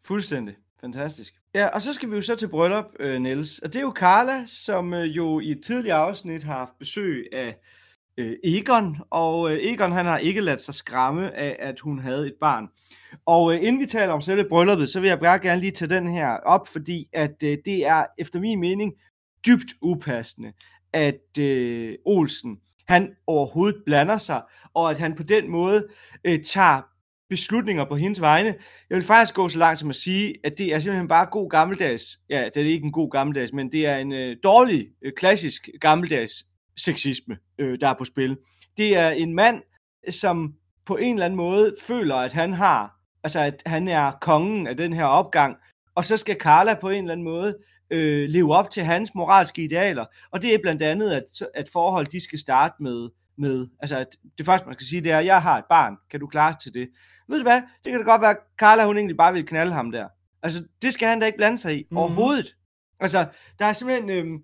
Fuldstændig. Fantastisk. Ja, og så skal vi jo så til bryllup, øh, Niels. Og det er jo Carla, som øh, jo i et tidligere afsnit har haft besøg af øh, Egon, og øh, Egon han har ikke ladt sig skræmme af, at hun havde et barn. Og øh, inden vi taler om selve brylluppet, så vil jeg bare gerne lige tage den her op, fordi at øh, det er efter min mening dybt upassende, at øh, Olsen han overhovedet blander sig, og at han på den måde øh, tager beslutninger på hendes vegne. Jeg vil faktisk gå så langt som at sige, at det er simpelthen bare god gammeldags, ja, det er ikke en god gammeldags, men det er en øh, dårlig, øh, klassisk gammeldags sexisme, øh, der er på spil. Det er en mand, som på en eller anden måde føler, at han har, altså at han er kongen af den her opgang, og så skal Carla på en eller anden måde øh, leve op til hans moralske idealer, og det er blandt andet, at, at forhold de skal starte med, med, altså at det første man skal sige, det er, jeg har et barn, kan du klare til det? Ved du hvad, det kan da godt være, at Carla hun egentlig bare vil knalde ham der. Altså, det skal han da ikke blande sig i, mm. overhovedet. Altså, der er simpelthen, øhm,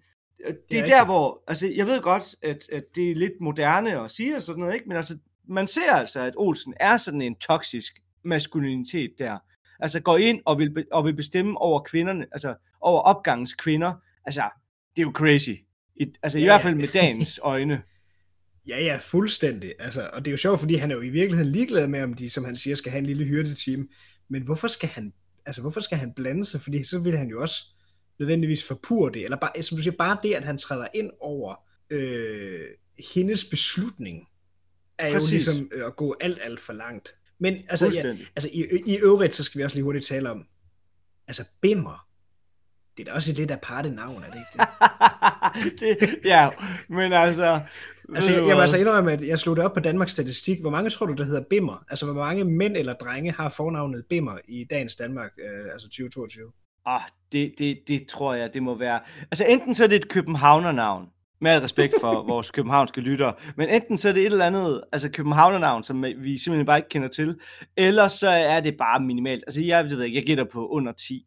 det, det er, er der, hvor, altså, jeg ved godt, at, at det er lidt moderne at sige og sådan noget, ikke? men altså, man ser altså, at Olsen er sådan en toksisk maskulinitet der. Altså, går ind og vil, og vil bestemme over kvinderne, altså, over opgangens kvinder. Altså, det er jo crazy. I, altså, ja, i hvert fald med dagens øjne.
Ja, ja, fuldstændig. Altså, og det er jo sjovt, fordi han er jo i virkeligheden ligeglad med, om de, som han siger, skal have en lille hyrdeteam. Men hvorfor skal han, altså, hvorfor skal han blande sig? Fordi så vil han jo også nødvendigvis forpure det. Eller bare, som du siger, bare det, at han træder ind over øh, hendes beslutning, er Præcis. jo ligesom øh, at gå alt, alt for langt. Men altså, ja, altså i, i øvrigt, så skal vi også lige hurtigt tale om, altså Bimmer, det er da også et lidt aparte navn, er det ikke
det? det ja, men altså...
Altså, jeg, jeg må altså indrømme, at jeg slog det op på Danmarks Statistik. Hvor mange tror du, der hedder Bimmer? Altså, hvor mange mænd eller drenge har fornavnet Bimmer i dagens Danmark, øh, altså 2022?
Ah, det, det, det tror jeg, det må være... Altså, enten så er det et københavnernavn, med al respekt for vores københavnske lyttere, men enten så er det et eller andet, altså københavnernavn, som vi simpelthen bare ikke kender til, eller så er det bare minimalt. Altså, jeg ved ikke, jeg gætter på under 10.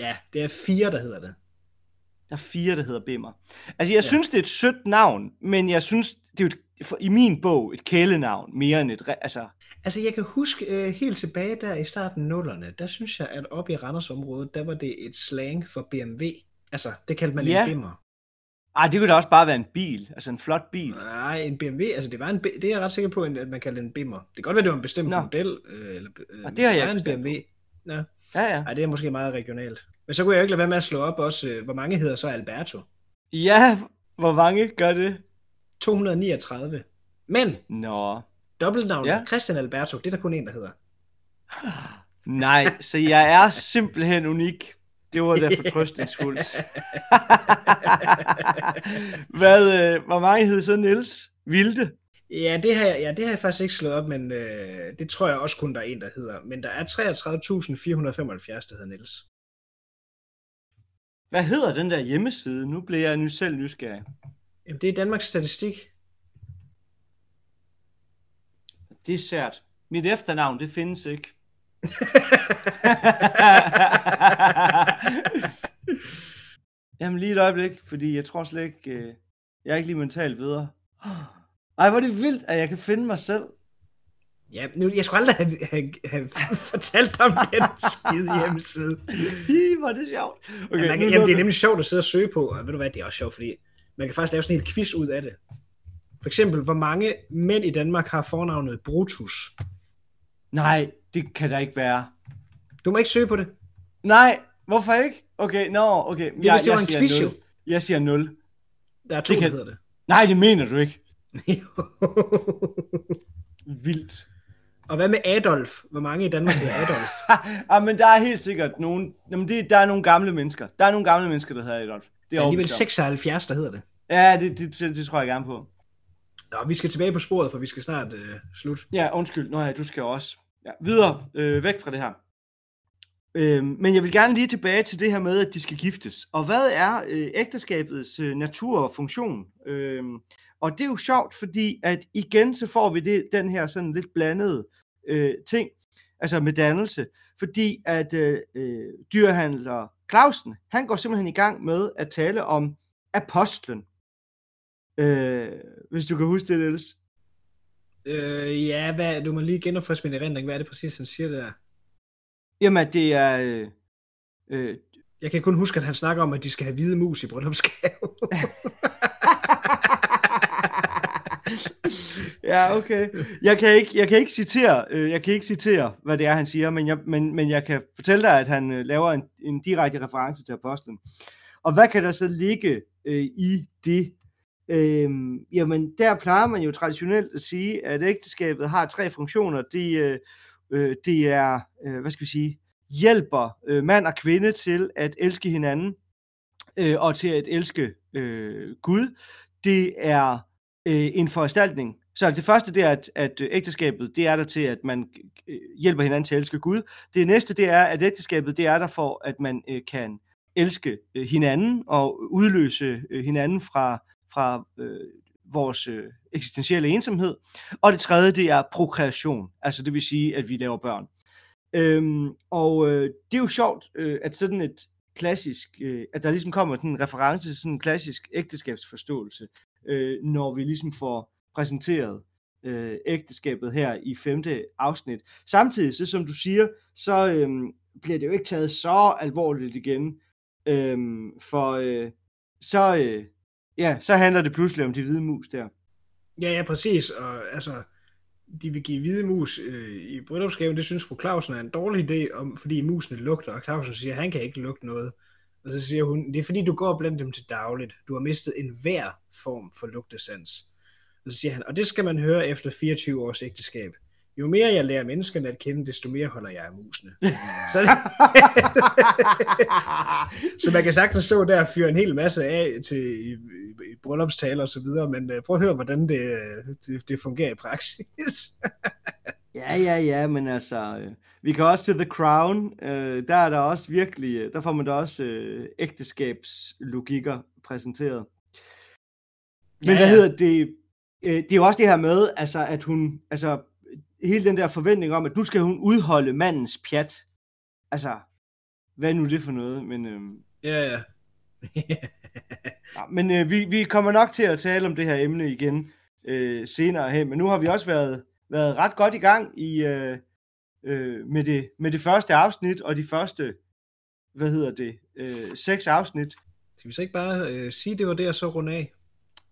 Ja, det er fire, der hedder det.
Der er fire, der hedder Bimmer. Altså, jeg ja. synes, det er et sødt navn, men jeg synes, det er jo et, i min bog et kælenavn, mere end et... Altså,
altså jeg kan huske uh, helt tilbage der i starten af nullerne, der synes jeg, at oppe i Randersområdet, der var det et slang for BMW. Altså, det kaldte man ja. en Bimmer.
Ej, det kunne da også bare være en bil, altså en flot bil.
Nej, en BMW, altså det var en, det er jeg ret sikker på, at man kaldte en Bimmer. Det kan godt være, det var en bestemt Nå. model. Øh, eller,
øh, det har jeg en BMW.
Ja. Ja, ja. Ej, det er måske meget regionalt. Men så kunne jeg ikke lade være med at slå op også, øh, hvor mange hedder så Alberto?
Ja, hvor mange gør det?
239. Men,
Nå.
Dobbeltnavnet ja. Christian Alberto, det er der kun en, der hedder.
Nej, så jeg er simpelthen unik. Det var da fortrøstningsfuldt. Hvad, øh, hvor mange hedder så Niels? Vilde?
Ja, det har jeg, ja, det har jeg faktisk ikke slået op, men øh, det tror jeg også kun, der er en, der hedder. Men der er 33.475, der hedder Niels.
Hvad hedder den der hjemmeside? Nu bliver jeg nu selv nysgerrig.
Jamen, det er Danmarks Statistik.
Det er sært. Mit efternavn, det findes ikke. Jamen lige et øjeblik, fordi jeg tror slet ikke, øh, jeg er ikke lige mentalt videre. Ej, hvor er det vildt, at jeg kan finde mig selv.
Ja, nu, jeg skulle aldrig have, have, have fortalt om den skide hjemmeside.
Hi, hvor er det sjovt.
Okay, ja, man kan, jamen, det er nemlig sjovt at sidde og søge på, og ved du hvad, det er også sjovt, fordi man kan faktisk lave sådan en quiz ud af det. For eksempel, hvor mange mænd i Danmark har fornavnet Brutus?
Nej, det kan der ikke være.
Du må ikke søge på det.
Nej, hvorfor ikke? Okay, nå, no, okay.
Det er, jeg, jeg, en quiz,
0. Jeg siger 0.
Der er to, det kan... der hedder det.
Nej, det mener du ikke. Vildt.
Og hvad med Adolf? Hvor mange i Danmark hedder Adolf?
ah, men der er helt sikkert nogen, jamen det, der er nogle gamle mennesker. Der er nogle gamle mennesker, der hedder Adolf.
Det er ja, alligevel 76, der hedder det.
Ja, det, det, det, det tror jeg gerne på.
Nå, vi skal tilbage på sporet, for vi skal snart øh, slut.
Ja, undskyld. Nå ja, du skal også. Ja, videre, øh, væk fra det her. Øh, men jeg vil gerne lige tilbage til det her med, at de skal giftes. Og hvad er øh, ægteskabets øh, natur og funktion? Øh, og det er jo sjovt, fordi at igen så får vi det, den her sådan lidt blandede øh, ting, altså med dannelse, fordi at øh, øh, dyrhandler Clausen, han går simpelthen i gang med at tale om apostlen. Øh, hvis du kan huske det, Niels.
Øh, ja, hvad, du må lige genopfriske min erindring. Hvad er det præcis, han siger der?
Jamen, det er... Øh, øh,
jeg kan kun huske, at han snakker om, at de skal have hvide mus i bryllupsgave.
ja, okay. Jeg kan ikke, jeg kan ikke citere, øh, jeg kan ikke citere, hvad det er, han siger, men jeg, men, men jeg kan fortælle dig, at han øh, laver en, en direkte reference til apostlen. Og hvad kan der så ligge øh, i det? Øh, jamen, der plejer man jo traditionelt at sige, at ægteskabet har tre funktioner. Det, øh, øh, det er, øh, hvad skal vi sige, hjælper øh, mand og kvinde til at elske hinanden, øh, og til at elske øh, Gud. Det er øh, en foranstaltning. Så det første, det er, at, at ægteskabet, det er der til, at man øh, hjælper hinanden til at elske Gud. Det næste, det er, at ægteskabet, det er der for, at man øh, kan elske øh, hinanden og udløse øh, hinanden fra, fra øh, vores øh, eksistentielle ensomhed. Og det tredje, det er prokreation, altså det vil sige, at vi laver børn. Øhm, og øh, det er jo sjovt, øh, at sådan et klassisk, øh, at der ligesom kommer sådan en reference til sådan en klassisk ægteskabsforståelse, øh, når vi ligesom får præsenteret øh, ægteskabet her i femte afsnit. Samtidig, så som du siger, så øh, bliver det jo ikke taget så alvorligt igen, øh, for øh, så, øh, ja, så handler det pludselig om de hvide mus der.
Ja, ja, præcis, og altså, de vil give hvide mus øh, i bryllupsgaven, det synes fru Clausen er en dårlig idé, om, fordi musene lugter, og Clausen siger, at han kan ikke lugte noget. Og så siger hun, det er fordi, du går blandt dem til dagligt. Du har mistet enhver form for lugtesans. Og så siger han, og det skal man høre efter 24 års ægteskab. Jo mere jeg lærer menneskerne at kende, desto mere holder jeg af musene. så, så man kan sagtens stå der og fyre en hel masse af til i, i bryllupstaler og så videre, men uh, prøv at høre, hvordan det, det, det fungerer i praksis.
ja, ja, ja, men altså, øh, vi kan også til The Crown, øh, der er der også virkelig, der får man da også øh, ægteskabslogikker præsenteret. Men ja, hvad hedder det? øh, det er jo også det her med, altså, at hun, altså, hele den der forventning om, at nu skal hun udholde mandens pjat. Altså, hvad er nu det for noget? Men, øh,
ja, ja.
ja men øh, vi, vi kommer nok til at tale om det her emne igen øh, senere hen, men nu har vi også været, været ret godt i gang i, øh, øh, med, det, med det første afsnit, og de første, hvad hedder det, øh, seks afsnit.
Skal vi så ikke bare øh, sige, det var det, og så runde af?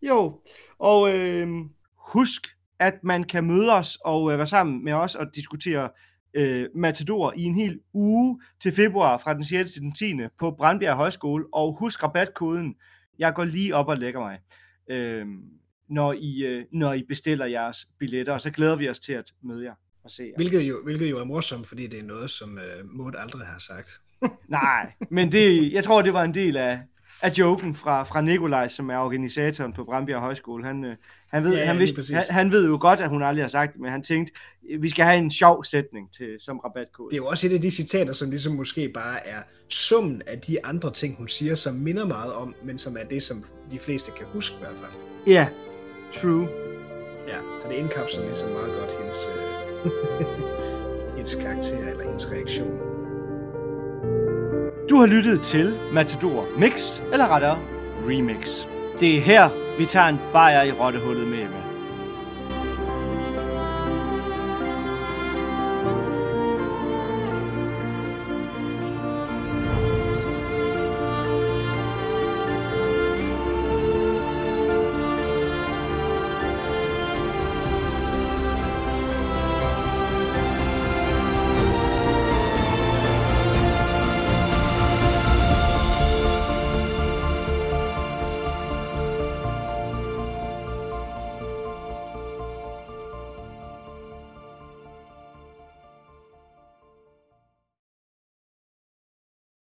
Jo, og øh, husk, at man kan møde os og øh, være sammen med os og diskutere øh, Matador i en hel uge til februar fra den 6. til den 10. på Brandbjerg Højskole. Og husk rabatkoden, jeg går lige op og lægger mig, øh, når, I, øh, når I bestiller jeres billetter, og så glæder vi os til at møde jer og se jer.
Hvilket jo, hvilket jo er morsomt, fordi det er noget, som øh, Maud aldrig har sagt.
Nej, men det, jeg tror, det var en del af, af joken fra, fra Nikolaj, som er organisatoren på Brandbjerg Højskole. Han, øh, han, ved, ja, han, vidste, han, han ved jo godt, at hun aldrig har sagt det, men han tænkte, vi skal have en sjov sætning til, som rabatkode.
Det er jo også et af de citater, som ligesom måske bare er summen af de andre ting, hun siger, som minder meget om, men som er det, som de fleste kan huske i hvert fald.
Ja, yeah, true.
Ja, så det indkapsler ligesom meget godt hendes, øh, hendes karakter eller hendes reaktion.
Du har lyttet til Matador Mix, eller rettere Remix. Det er her, vi tager en bajer i rottehullet med